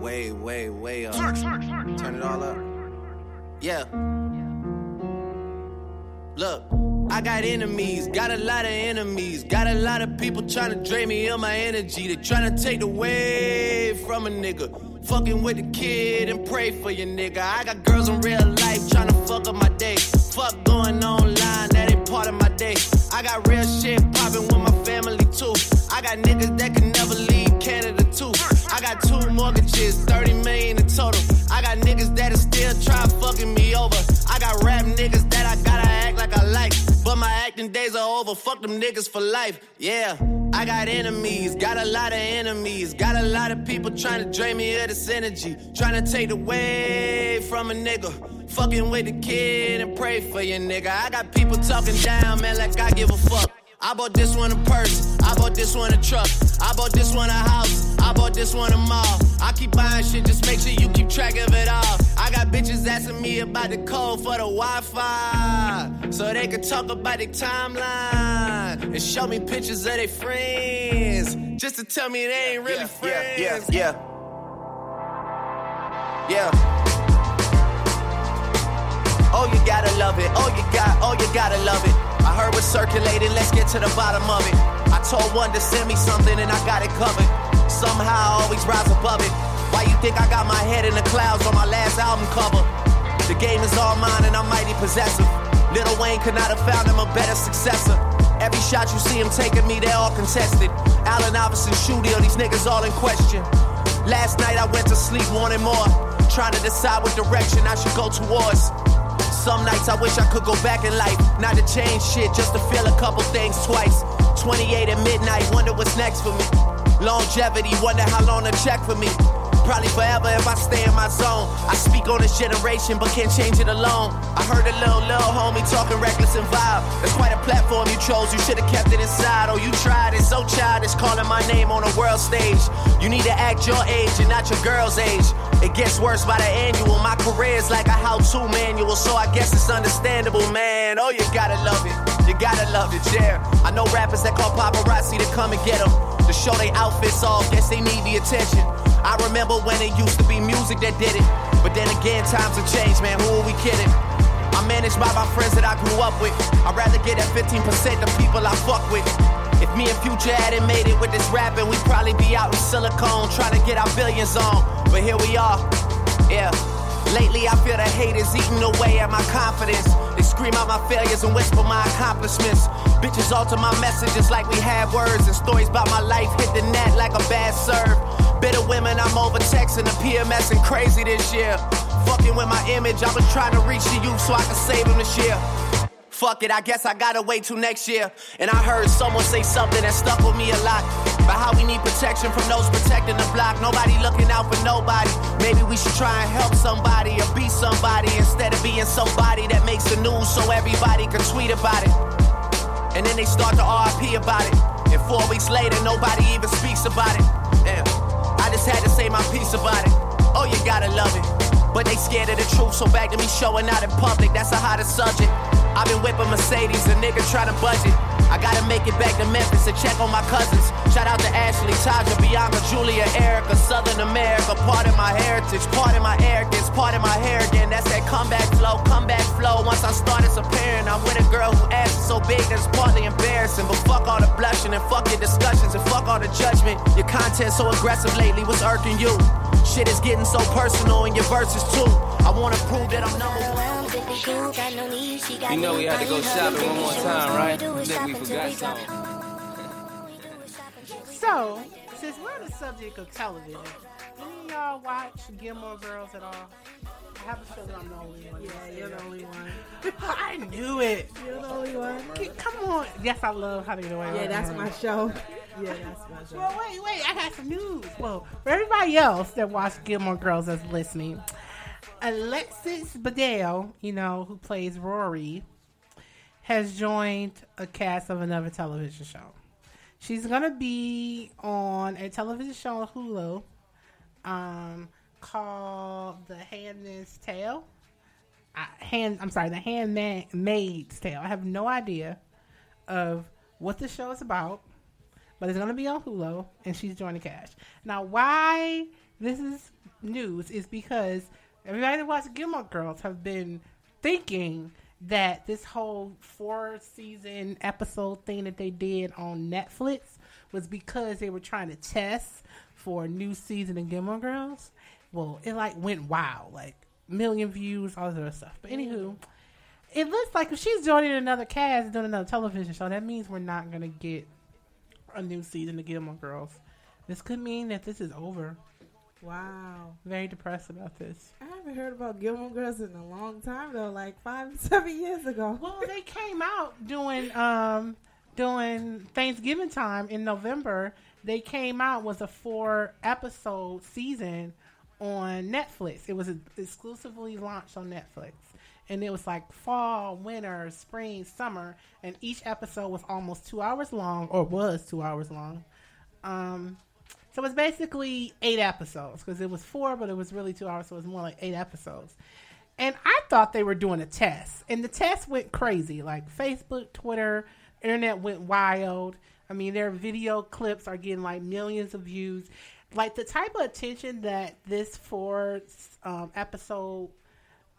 Way, way, way up. Turn it all up. Yeah. Look, I got enemies, got a lot of enemies, got a lot of people trying to drain me of my energy. They trying to take away from a nigga. Fucking with the kid and pray for your nigga. I got girls in real life trying to fuck up my day. Fuck going online, that ain't part of my day. I got real shit popping with my family too. I got niggas that can never leave Canada too. I got two mortgages, 30 million in total. I got niggas that'll still try fucking me over. I got rap niggas that I gotta acting days are over. Fuck them niggas for life. Yeah. I got enemies, got a lot of enemies. Got a lot of people trying to drain me of this energy. Trying to take away from a nigga. Fucking with the kid and pray for your nigga. I got people talking down, man, like I give a fuck. I bought this one a purse. I bought this one a truck. I bought this one a house. I bought this one a mall. I keep buying shit, just make sure you keep track of it all. I got bitches asking me about the code for the Wi Fi. So they can talk about the timeline. And show me pictures of their friends. Just to tell me they ain't really friends.
Yeah, Yeah,
yeah. Yeah. Oh, you gotta love it. Oh, you got, oh, you gotta love it. I heard what's circulating, let's get to the bottom of it. I told one to send me something and I got it covered. Somehow I always rise above it. Why you think I got my head in the clouds on my last album cover? The game is all mine and I'm mighty possessive. Lil Wayne could not have found him a better successor. Every shot you see him taking me, they're all contested. Allen Iverson, Shooty, these niggas all in question. Last night I went to sleep wanting more. Trying to decide what direction I should go towards. Some nights I wish I could go back in life, not to change shit, just to feel a couple things twice. 28 at midnight, wonder what's next for me. Longevity, wonder how long to check for me. Probably forever if I stay in my zone. I speak on this generation, but can't change it alone. I heard a little, little homie talking reckless and vile. That's quite a platform you chose, you should've kept it inside. Oh, you tried it, so childish, calling my name on a world stage. You need to act your age and not your girl's age. It gets worse by the annual. My career's like a how-to manual, so I guess it's understandable, man. Oh, you gotta love it. You gotta love it, yeah. I know rappers that call paparazzi to come and get them. To show they outfits off, guess they need the attention. I remember when it used to be music that did it. But then again, times have changed, man. Who are we kidding? I'm managed by my friends that I grew up with. I'd rather get that 15% the people I fuck with. If me and Future hadn't made it with this rapping, we'd probably be out in Silicone trying to get our billions on. But here we are, yeah. Lately, I feel the haters eating away at my confidence. They scream out my failures and whisper my accomplishments. Bitches alter my messages like we had words, and stories about my life hit the net like a bad serve. Bitter women, I'm over texting the PMS and crazy this year. Fucking with my image, I was trying to reach the youth so I could save them this year. Fuck it, I guess I gotta wait till next year. And I heard someone say something that stuck with me a lot. About how we need protection from those protecting the block. Nobody looking out for nobody. Maybe we should try and help somebody or be somebody instead of being somebody that makes the news so everybody can tweet about it. And then they start to RIP about it. And four weeks later, nobody even speaks about it. I just had to say my piece about it. Oh, you gotta love it. But they scared of the truth, so back to me showing out in public, that's the hottest subject. I've been whipping Mercedes, a nigga try to budget. I gotta make it back to Memphis to check on my cousins. Shout out to Ashley, Taja, Bianca, Julia, Erica, Southern America. Part of my heritage, part of my arrogance, part of my hair again. That's that comeback flow, comeback flow. Once I start, it's apparent. I'm with a girl who ass so big that it's partly embarrassing. But fuck all the blushing and fuck your discussions and fuck all the judgment. Your content so aggressive lately, what's irking you? Shit is getting so personal in your verses too. I wanna prove that I'm number one.
Simply cool, got no need. She got
You know we had to go shopping one more time, right?
do
Think we forgot something.
So, since we're on the subject of television, any of y'all watch Gilmore Girls at all? I have a feeling I'm the only one.
Yeah, you're the only one. <laughs>
I knew it.
You're the only one.
Come on. Yes, I love How to Get Away with
Yeah, that's my show. Yeah, that's my <laughs> show.
Well, wait, wait. I got some news. Well, for everybody else that watched Gilmore Girls that's listening, Alexis Bledel, you know, who plays Rory, has joined a cast of another television show. She's gonna be on a television show on Hulu, um, called The Handmaid's Tale. I, hand, I'm sorry, The Handmaid's Tale. I have no idea of what the show is about, but it's gonna be on Hulu, and she's joining the cast. Now, why this is news is because everybody that watches Gilmore Girls have been thinking that this whole four season episode thing that they did on Netflix was because they were trying to test for a new season of Gilmore Girls. Well, it like went wild, like million views, all this other stuff. But anywho, it looks like if she's joining another cast and doing another television show, that means we're not gonna get a new season of Gilmore Girls. This could mean that this is over.
Wow.
Very depressed about this.
I haven't heard about Gilmore Girls in a long time though, like five, <laughs> seven years ago.
Well, they came out doing um doing Thanksgiving time in November. They came out with a four episode season on Netflix. It was exclusively launched on Netflix. And it was like fall, winter, spring, summer, and each episode was almost two hours long, or was two hours long. Um, so it was basically eight episodes because it was four, but it was really two hours, so it was more like eight episodes. And I thought they were doing a test, and the test went crazy. Like Facebook, Twitter, internet went wild. I mean, their video clips are getting like millions of views. Like the type of attention that this four um, episode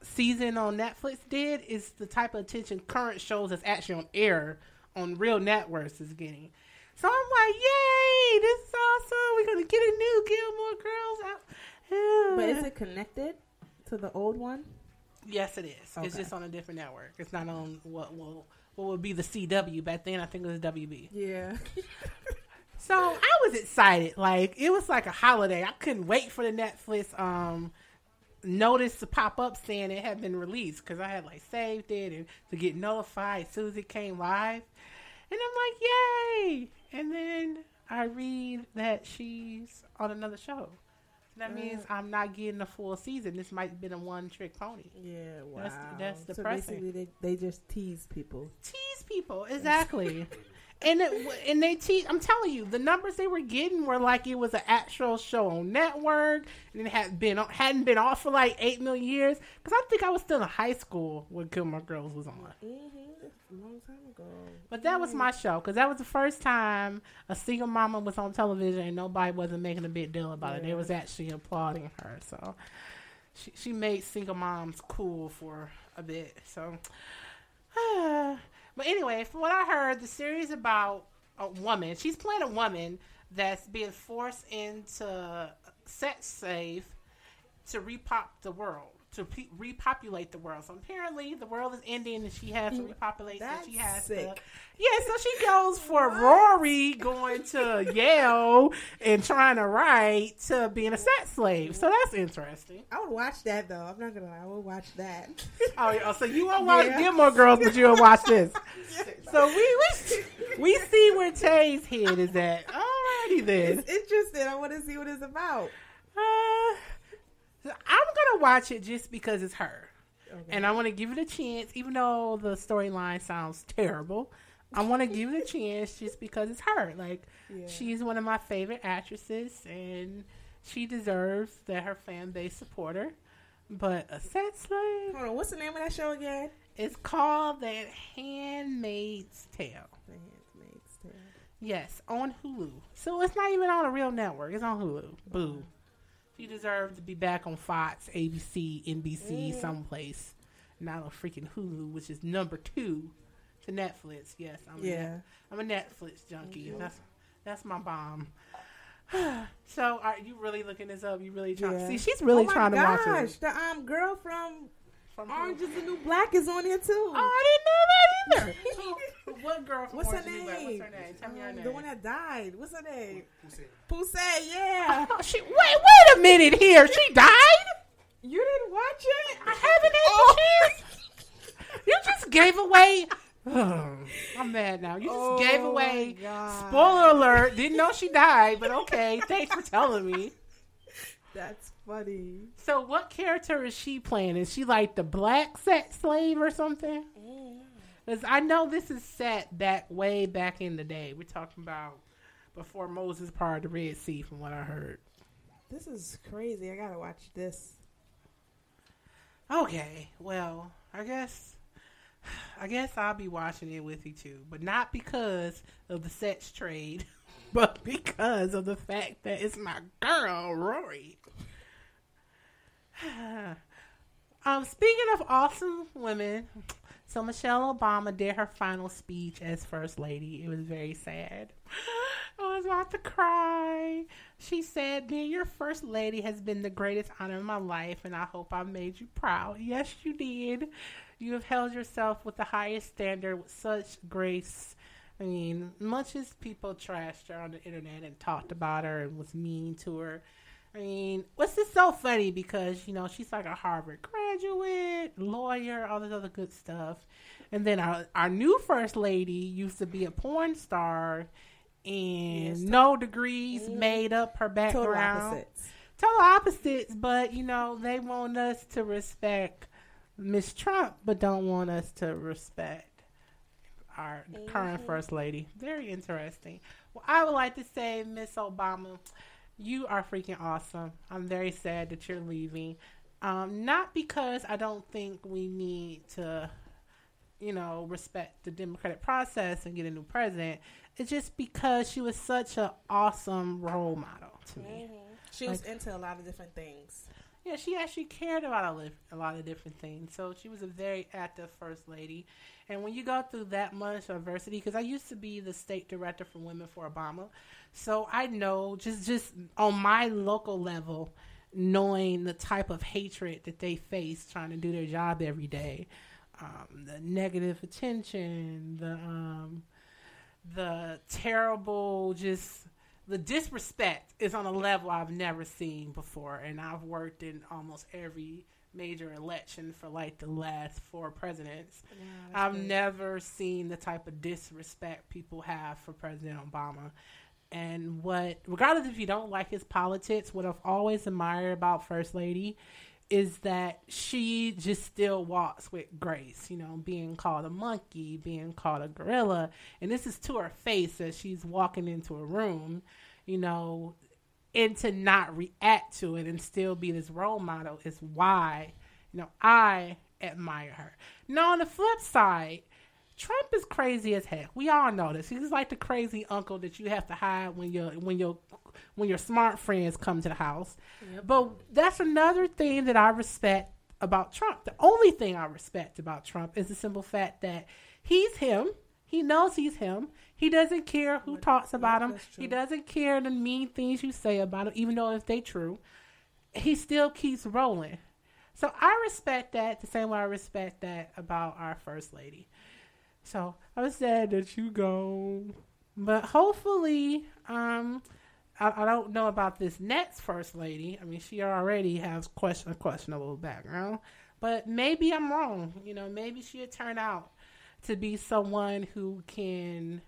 season on Netflix did is the type of attention current shows that's actually on air on real networks is getting. So I'm like, yay, this is awesome. We're going to get a new Gilmore Girls out.
But is <sighs> it connected to the old one?
Yes, it is. It's just on a different network. It's not on what will what would be the CW. Back then, I think it was WB.
Yeah. <laughs>
So I was excited. Like it was like a holiday. I couldn't wait for the Netflix um notice to pop up saying it had been released because I had like saved it and to get notified as soon as it came live. And I'm like, yay! And then I read that she's on another show. That uh. means I'm not getting a full season. This might have been a one trick pony.
Yeah, wow.
That's, that's
So basically, they, they just tease people.
tease people exactly and it, and they teach. i'm telling you the numbers they were getting were like it was an actual show on network and it had been hadn't been off for like eight million years because i think i was still in high school when Gilmore girls was on
Mm-hmm. A long time ago.
but that was my show because that was the first time a single mama was on television and nobody wasn't making a big deal about it they was actually applauding her so she, she made single moms cool for a bit so <sighs> but anyway, from what I heard, the series about a woman. She's playing a woman that's being forced into sex slave to repop the world, to pe- repopulate the world. So apparently, the world is ending, and she has to repopulate. so she has to.
sick.
Yeah, so she goes for Rory going to Yale and trying to write to being a sex slave. So that's interesting.
I would watch that though. I'm not gonna lie. I would watch that. <laughs>
Oh, yeah, so you <laughs> won't watch
Yeah.
Gilmore Girls, but you'll watch this. <laughs> So we we we see where Tay's head is at. Alrighty then.
It's interesting. I want to see what it's about.
Uh, I'm gonna watch it just because it's her, and I want to give it a chance, even though the storyline sounds terrible. I want to give it a chance just because it's her. Like
Yeah.
she's one of my favorite actresses, and she deserves that her fan base support her. But a sex slave.
Hold on. What's the name of that show again?
It's called The Handmaid's Tale.
The Handmaid's Tale.
Yes, on Hulu. So it's not even on a real network. It's on Hulu. Boo. Uh-huh. She deserves to be back on Fox, ABC, NBC,
Mm.
someplace. Not on freaking Hulu, which is number two to Netflix. Yes, I'm a
Yeah.
Net- I'm a Netflix junkie.
Mhm.
That's that's my bomb. <sighs> so are you really looking this up? You really trying
Yeah.
see? She's really
oh my
trying to watch
gosh,
it.
The um girl from
from
Orange is the New Black is on here too.
Oh, I didn't know that either. <laughs> what girl from
What's her
Orange is the New Black?
name?
What's her name? Tell me her name.
The one that died. What's her name? Poussey. Yeah. <laughs>
Oh, she, wait, wait a minute here. She died?
You didn't watch it?
I haven't had oh. the chance. <laughs> You just gave away. <sighs> I'm mad now. You just
Oh,
gave away. Spoiler alert. Didn't know she died, but okay. Thanks for telling me.
That's funny.
So, what character is she playing? Is she like the black sex slave or something? Mm. Because I know this is set back way back in the day. We're talking about before Moses parted the Red Sea, from what I heard.
This is crazy. I gotta watch this.
Okay, well, I guess, I guess I'll be watching it with you too, but not because of the sex trade, <laughs> but because of the fact that it's my girl, Rory. <sighs> um, speaking of awesome women, so Michelle Obama did her final speech as first lady. It was very sad. <gasps> I was about to cry. She said, Being your first lady has been the greatest honor of my life, and I hope I made you proud. Yes, you did. You have held yourself with the highest standard with such grace. I mean, much as people trashed her on the internet and talked about her and was mean to her, I mean, what's this so funny? Because, you know, she's like a Harvard graduate, lawyer, all this other good stuff. And then our, our new first lady used to be a porn star and
Yes.
no degrees,
Mhm.
made up her
Total
background.
opposites.
Total opposites, but, you know, they want us to respect Miss Trump, but don't want us to respect our current
Mhm.
first lady. Very interesting. Well, I would like to say, Miss Obama, you are freaking awesome. I'm very sad that you're leaving. Um, not because I don't think we need to, you know, respect the democratic process and get a new president. It's just because she was such an awesome role model to me.
She was
Like-
into a lot of different things.
Yeah, she actually cared about a, lot of different things. So she was a very active first lady. And when you go through that much adversity, because I used to be the state director for Women for Obama, so I know just just on my local level, knowing the type of hatred that they face trying to do their job every day, um, the negative attention, the um, the terrible just the disrespect is on a level I've never seen before, and I've worked in almost every major election for like the last four presidents.
that's
I've
great.
never seen the type of disrespect people have for President Obama. And what, regardless if you don't like his politics, what I've always admired about First Lady is that she just still walks with grace, you know, being called a monkey, being called a gorilla. And this is to her face as she's walking into a room, you know, and to not react to it and still be this role model is why, you know, I admire her. Now, on the flip side, Trump is crazy as heck. We all know this. He's like the crazy uncle that you have to hide when your when your when your smart friends come to the house. But that's another thing that I respect about Trump. The only thing I respect about Trump is the simple fact that he's him. He knows he's him. He doesn't care who talks about him. He doesn't care the mean things you say about him, even though if they true. He still keeps rolling. So I respect that the same way I respect that about our first lady. So I'm sad that you go, but hopefully, um, I, I don't know about this next first lady. I mean, she already has question a questionable background, but maybe I'm wrong. You know, maybe she'll turn out to be someone who can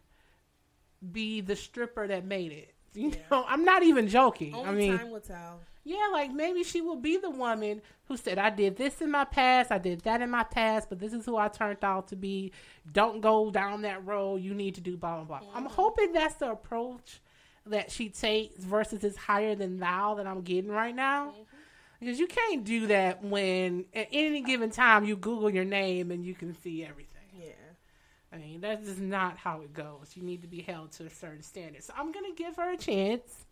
be the stripper that made it. You know, I'm not even joking.
Only
I mean,
time will tell.
yeah, like maybe she will be the woman who said, I did this in my past, I did that in my past, but this is who I turned out to be. Don't go down that road. You need to do blah, blah, blah. I'm hoping that's the approach that she takes versus this higher than thou that I'm getting right now. Mm-hmm. Because you can't do that when at any given time you Google your name and you can see everything. I mean, that's just not how it goes. You need to be held to a certain standard. So I'm going to give her a chance.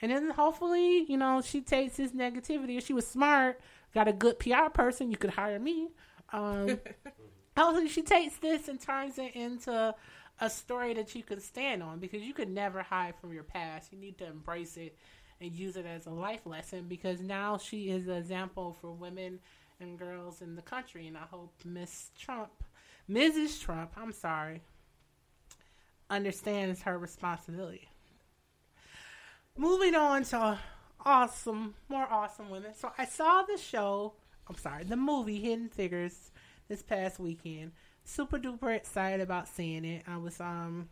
And then hopefully, you know, she takes this negativity. If she was smart, got a good PR person, you could hire me. Um, <laughs> hopefully, she takes this and turns it into a story that you can stand on because you could never hide from your past. You need to embrace it and use it as a life lesson because now she is an example for women and girls in the country, and I hope Miss Trump, Mrs. Trump, I'm sorry, understands her responsibility. Moving on to awesome, more awesome women. So I saw the show, I'm sorry, the movie Hidden Figures this past weekend. Super duper excited about seeing it. I was um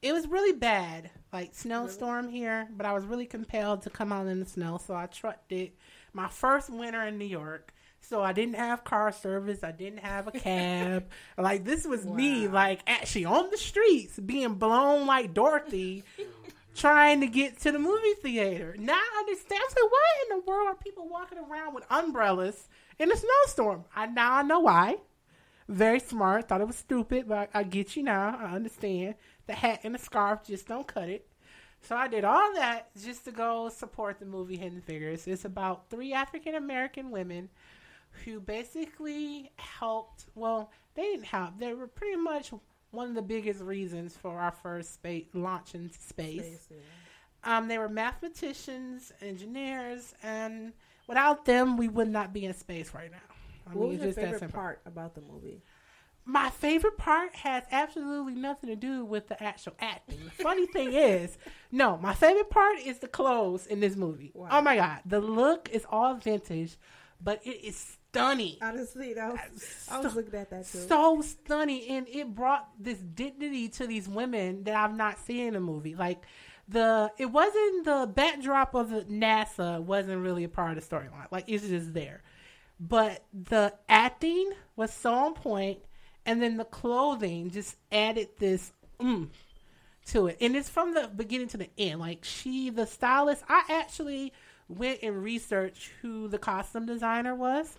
it was really bad, like snowstorm here, but I was really compelled to come out in the snow, so I trucked it. My first winter in New York. So I didn't have car service. I didn't have a cab. <laughs> like this was me, like actually on the streets, being blown like Dorothy, trying to get to the movie theater. Now I understand. I like, why in the world are people walking around with umbrellas in a snowstorm? I now I know why. Very smart. Thought it was stupid, but I, I get you now. I understand. The hat and the scarf just don't cut it. So I did all that just to go support the movie Hidden Figures. It's about three African American women who basically helped. Well, they didn't help. They were pretty much one of the biggest reasons for our first space launch into space. Um, they were mathematicians, engineers, and without them, we would not be in space right now. I
what
mean,
was your favorite part about the movie?
My favorite part has absolutely nothing to do with the actual acting. The funny thing is, no, my favorite part is the clothes in this movie. Oh my god, the look is all vintage, but it is stunning.
Honestly, that was, I was looking at that too.
So stunning, and it brought this dignity to these women that I've not seen in a movie. Like the, it wasn't the backdrop of the NASA wasn't really a part of the storyline. Like it's just there, but the acting was so on point, and then the clothing just added this mm, to it, and it's from the beginning to the end. Like she, the stylist, I actually went and researched who the costume designer was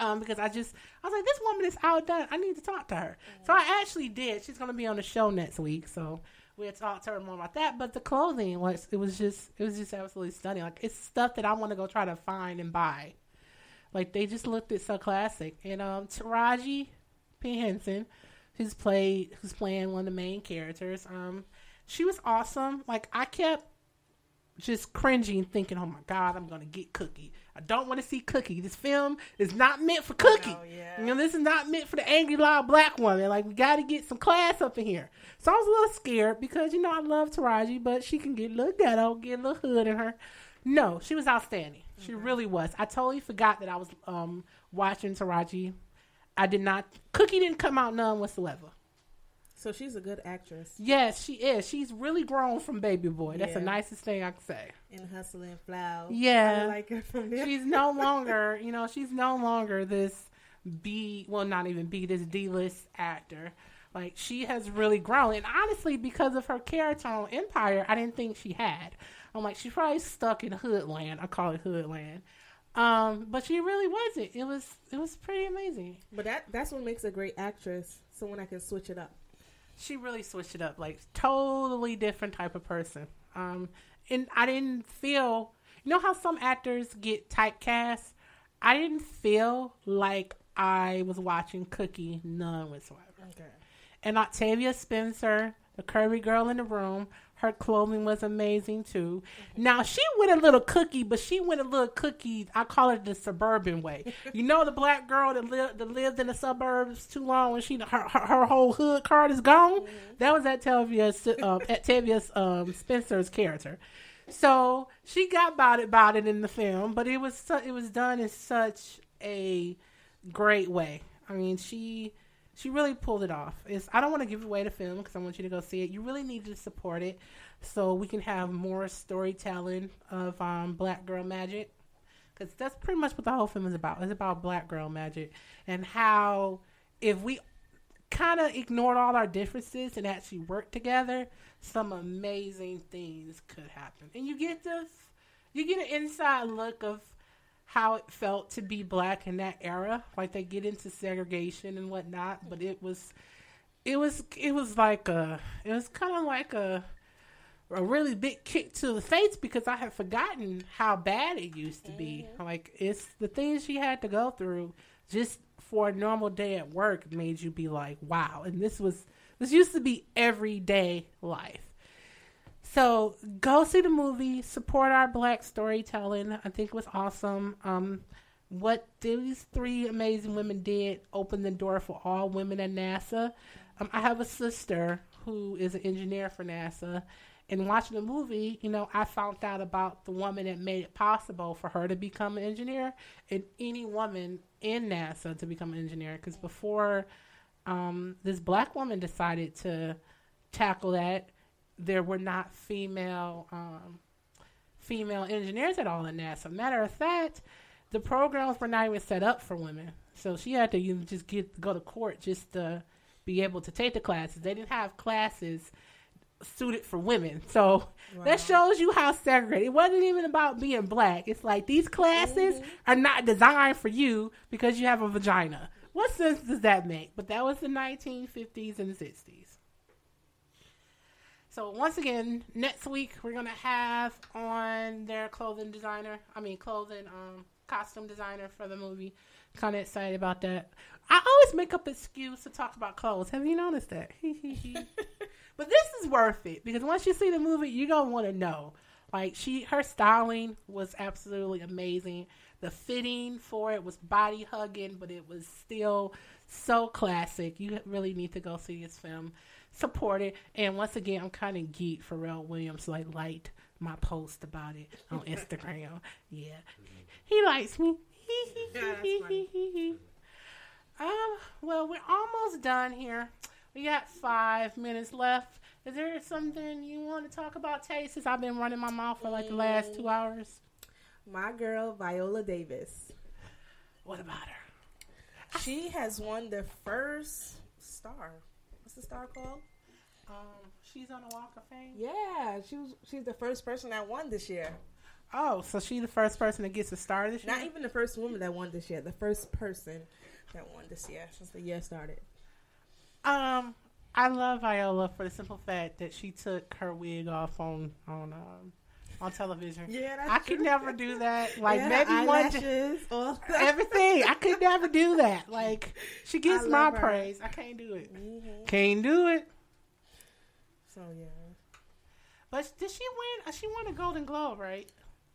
um, because I just I was like, this woman is outdone. I need to talk to her. So I actually did. She's gonna be on the show next week, so we'll talk to her more about that. But the clothing was it was just it was just absolutely stunning. Like it's stuff that I want to go try to find and buy. Like they just looked it so classic. And um, Taraji P Henson, who's played who's playing one of the main characters, um, she was awesome. Like I kept just cringing, thinking, "Oh my God, I'm gonna get Cookie. I don't want to see Cookie. This film is not meant for Cookie. You know, this is not meant for the angry, loud black woman. Like, we got to get some class up in here." So I was a little scared because you know I love Taraji, but she can get a little ghetto, get a little hood in her. No, she was outstanding. She really was. I totally forgot that I was um, watching Taraji. I did not. Cookie didn't come out none whatsoever.
So she's a good actress.
Yes, she is. She's really grown from Baby Boy. That's the nicest thing I can say.
In Hustle and Flow.
Yeah,
I like her from there.
She's no <laughs> longer, you know, she's no longer this B, well, not even B, this D list actor. Like she has really grown, and honestly, because of her character on Empire, I didn't think she had. I'm like, she's probably stuck in Hoodland. I call it Hoodland. Um, but she really wasn't. It was, it was pretty amazing.
But that that's what makes a great actress. Someone that can switch it up.
She really switched it up like totally different type of person. Um and i didn't feel you know how some actors get typecast? I didn't feel like i was watching cookie none whatsoever.
Okay.
and octavia spencer the curvy girl in the room her clothing was amazing too. Now she went a little cookie but she went a little cookie. I call it the suburban way. You know the black girl that lived that lived in the suburbs too long and she her, her, her whole hood card is gone? That was octavia um, octavia um, spencer's character. So she got about it about it in the film but it was it was done in such a great way. I mean she she really pulled it off. It's, I don't want to give away the film because I want you to go see it. You really need to support it so we can have more storytelling of um, Black Girl Magic because that's pretty much what the whole film is about. It's about Black Girl Magic and how if we kind of ignored all our differences and actually worked together, some amazing things could happen. And you get this, you get an inside look of how it felt to be black in that era. Like they get into segregation and whatnot, but it was, it was, it was like a, it was kind of like a, a really big kick to the face because I had forgotten how bad it used to be. Mm-hmm. Like it's the things she had to go through just for a normal day at work made you be like, wow. And this was, this used to be everyday life. So go see the movie, support our black storytelling. I think it was awesome. Um, what these three amazing women did opened the door for all women at NASA. Um, I have a sister who is an engineer for NASA, and watching the movie, you know, I found out about the woman that made it possible for her to become an engineer and any woman in NASA to become an engineer. Because before um, this black woman decided to tackle that, there were not female um, female engineers at all in NASA. Matter of fact, the programs were not even set up for women. So she had to you know, just get go to court just to be able to take the classes. They didn't have classes suited for women. So that shows you how segregated. It wasn't even about being black. It's like these classes are not designed for you because you have a vagina. What sense does that make? But that was the 1950s and 60s. So once again, next week we're gonna have on their clothing designer. I mean, clothing um costume designer for the movie. Kind of excited about that. I always make up excuse to talk about clothes. Have you noticed that? <laughs> but this is worth it because once you see the movie, you're gonna want to know. Like she, her styling was absolutely amazing. The fitting for it was body hugging, but it was still so classic. You really need to go see this film, support it. And once again, I'm kind of geek for Pharrell Williams. Like liked my post about it on <laughs> Instagram. yeah, he likes me. <laughs> um, well, we're almost done here. We got five minutes left. Is there something you want to talk about, Tay? Since I've been running my mouth for like the last two hours.
My girl Viola Davis.
What about her?
She has won the first star. What's the star called?
Um, she's on the Walk of Fame.
Yeah, she was. She's the first person that won this year.
Oh, so she's the first person that gets a star this year.
Not even the first woman that won this year. The first person that won this year since the year started.
Um, I love Viola for the simple fact that she took her wig off on on um, on television.
Yeah, that's
I could
true.
never do that. <laughs> Like
Yeah,
maybe one <laughs>
that.
everything. I could never do that. <laughs> Like she gets my
her.
praise. I can't do it. Can't do it.
So yeah,
But did she win? uh, She won a Golden Globe, right?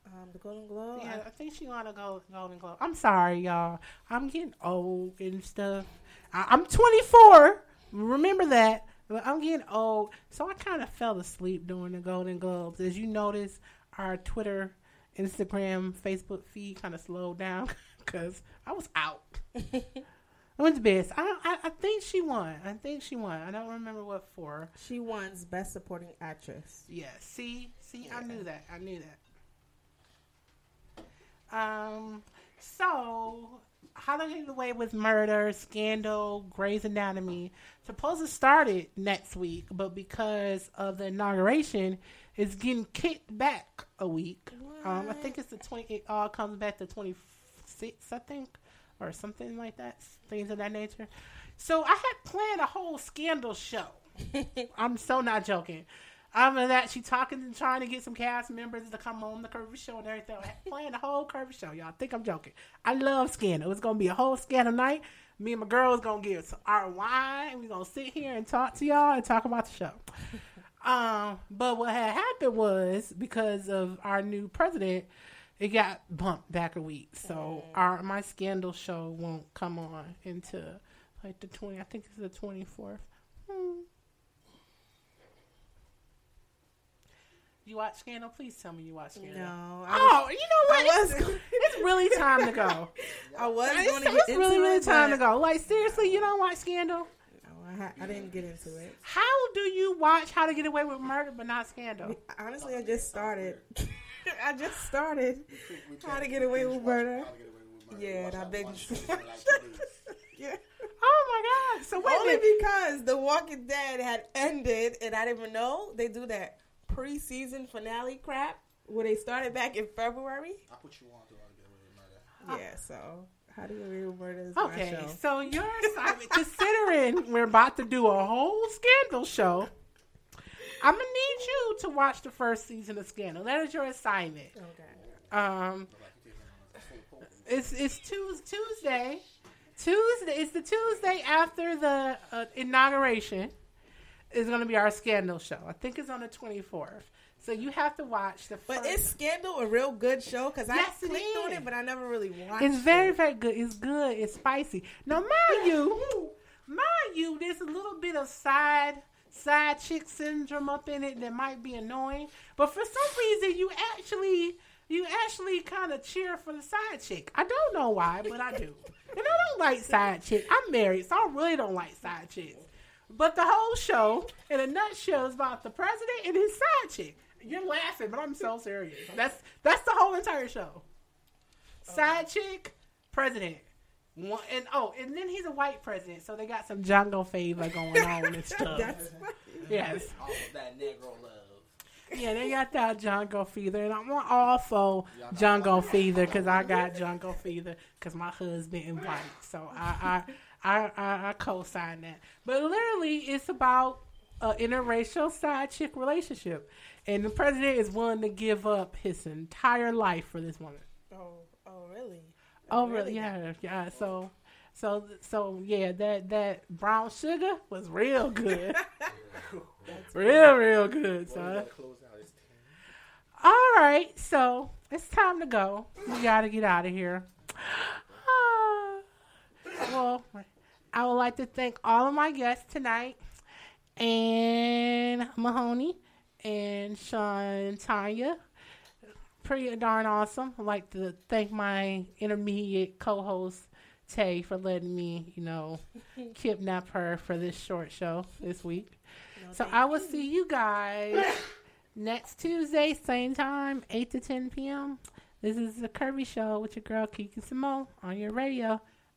um, the Golden Globe.
Yeah, I think she won a gold, Golden Globe. I'm sorry, y'all. I'm getting old and stuff. I, I'm 24. Remember that. But I'm getting old, so I kind of fell asleep during the Golden Globes. As you notice, our Twitter, Instagram, Facebook feed kind of slowed down <laughs> because I was out. <laughs> I went to bed. I, I I think she won. I think she won. I don't remember what for.
She won Best Supporting Actress.
Yeah. See, see, I knew that. I knew that. Um. So, Get Away with Murder, Scandal, Grey's Anatomy, supposed to start it next week, but because of the inauguration, it's getting kicked back a week. Um, I think it's the twenty. It all comes back to twenty six, I think, or something like that. Things of that nature. So I had planned a whole scandal show. <laughs> I'm so not joking. Other than that, she talking and trying to get some cast members to come on the Curvy Show and everything. <laughs> Playing the whole Curvy Show, y'all. Think I'm joking. I love Scandal. It's gonna be a whole Scandal night. Me and my girls gonna get some our wine. and we gonna sit here and talk to y'all and talk about the show. <laughs> Um, but what had happened was because of our new president, it got bumped back a week. So our my Scandal show won't come on until like the twenty. I think it's the twenty fourth. Hmm. You watch Scandal? Please tell me you watch Scandal.
No.
Oh, you know what?
Was
It's, it's really time to go. <laughs>
I was
It's,
going to
it's
get
really,
into
really
it,
time to go. Like seriously, you don't watch Scandal?
No, I, I didn't get into it.
How do you watch How to Get Away with Murder but not Scandal?
Honestly, I just started. <laughs> I just started. How to get away with murder? Yeah, and I've been. <laughs> yeah.
Oh my god! So wait
only because The Walking Dead had ended, and I didn't even know they do that preseason finale crap where they started back in February.
I put you on to Get Away with Murder.
Yeah, so How to Get Away with Murder is my
Okay,
show.
so your assignment, considering we're about to do a whole Scandal show, I'm gonna need you to watch the first season of Scandal. That is your assignment.
Okay.
Um, it's it's Tues- Tuesday. Tuesday. It's the Tuesday after the uh, inauguration. Is going to be our Scandal show. I think it's on the 24th. So you have to watch the. First.
But is Scandal a real good show? Because
Yes,
I clicked on it, but I never really watched
It's very,
it.
very good. It's good. It's spicy. Now, mind you, mind you, there's a little bit of side side chick syndrome up in it that might be annoying. But for some reason, you actually you actually kind of cheer for the side chick. I don't know why, but I do. And I don't like side chick. I'm married, so I really don't like side chicks. But the whole show, in a nutshell, is about the president and his side chick. You're laughing, but I'm so serious. That's that's the whole entire show. Side chick, president. One, and oh, and then he's a white president, so they got some jungle favor going on and <laughs> stuff.
That's
yes.
All of that Negro love.
Yeah, they got that jungle fever, and I'm all for jungle fever because I got jungle fever because my husband and white, so I I, I I I co-sign that. But literally, it's about an interracial side chick relationship, and the president is willing to give up his entire life for this woman.
Oh, oh, really?
Oh, really? Yeah, yeah. So, so, so, yeah. That that brown sugar was real good, <laughs> real, real good, son. All right, so it's time to go. We gotta get out of here. Well, I would like to thank all of my guests tonight, Ann Mahoney, and Sean, Tanya pretty darn awesome. I'd like to thank my intermediate co-host Tay for letting me, you know, <laughs> kidnap her for this short show this week. so I will see you guys <laughs> next Tuesday, same time, eight to ten p.m. This is the Curvy Show with your girl KeKe Simone on your radio.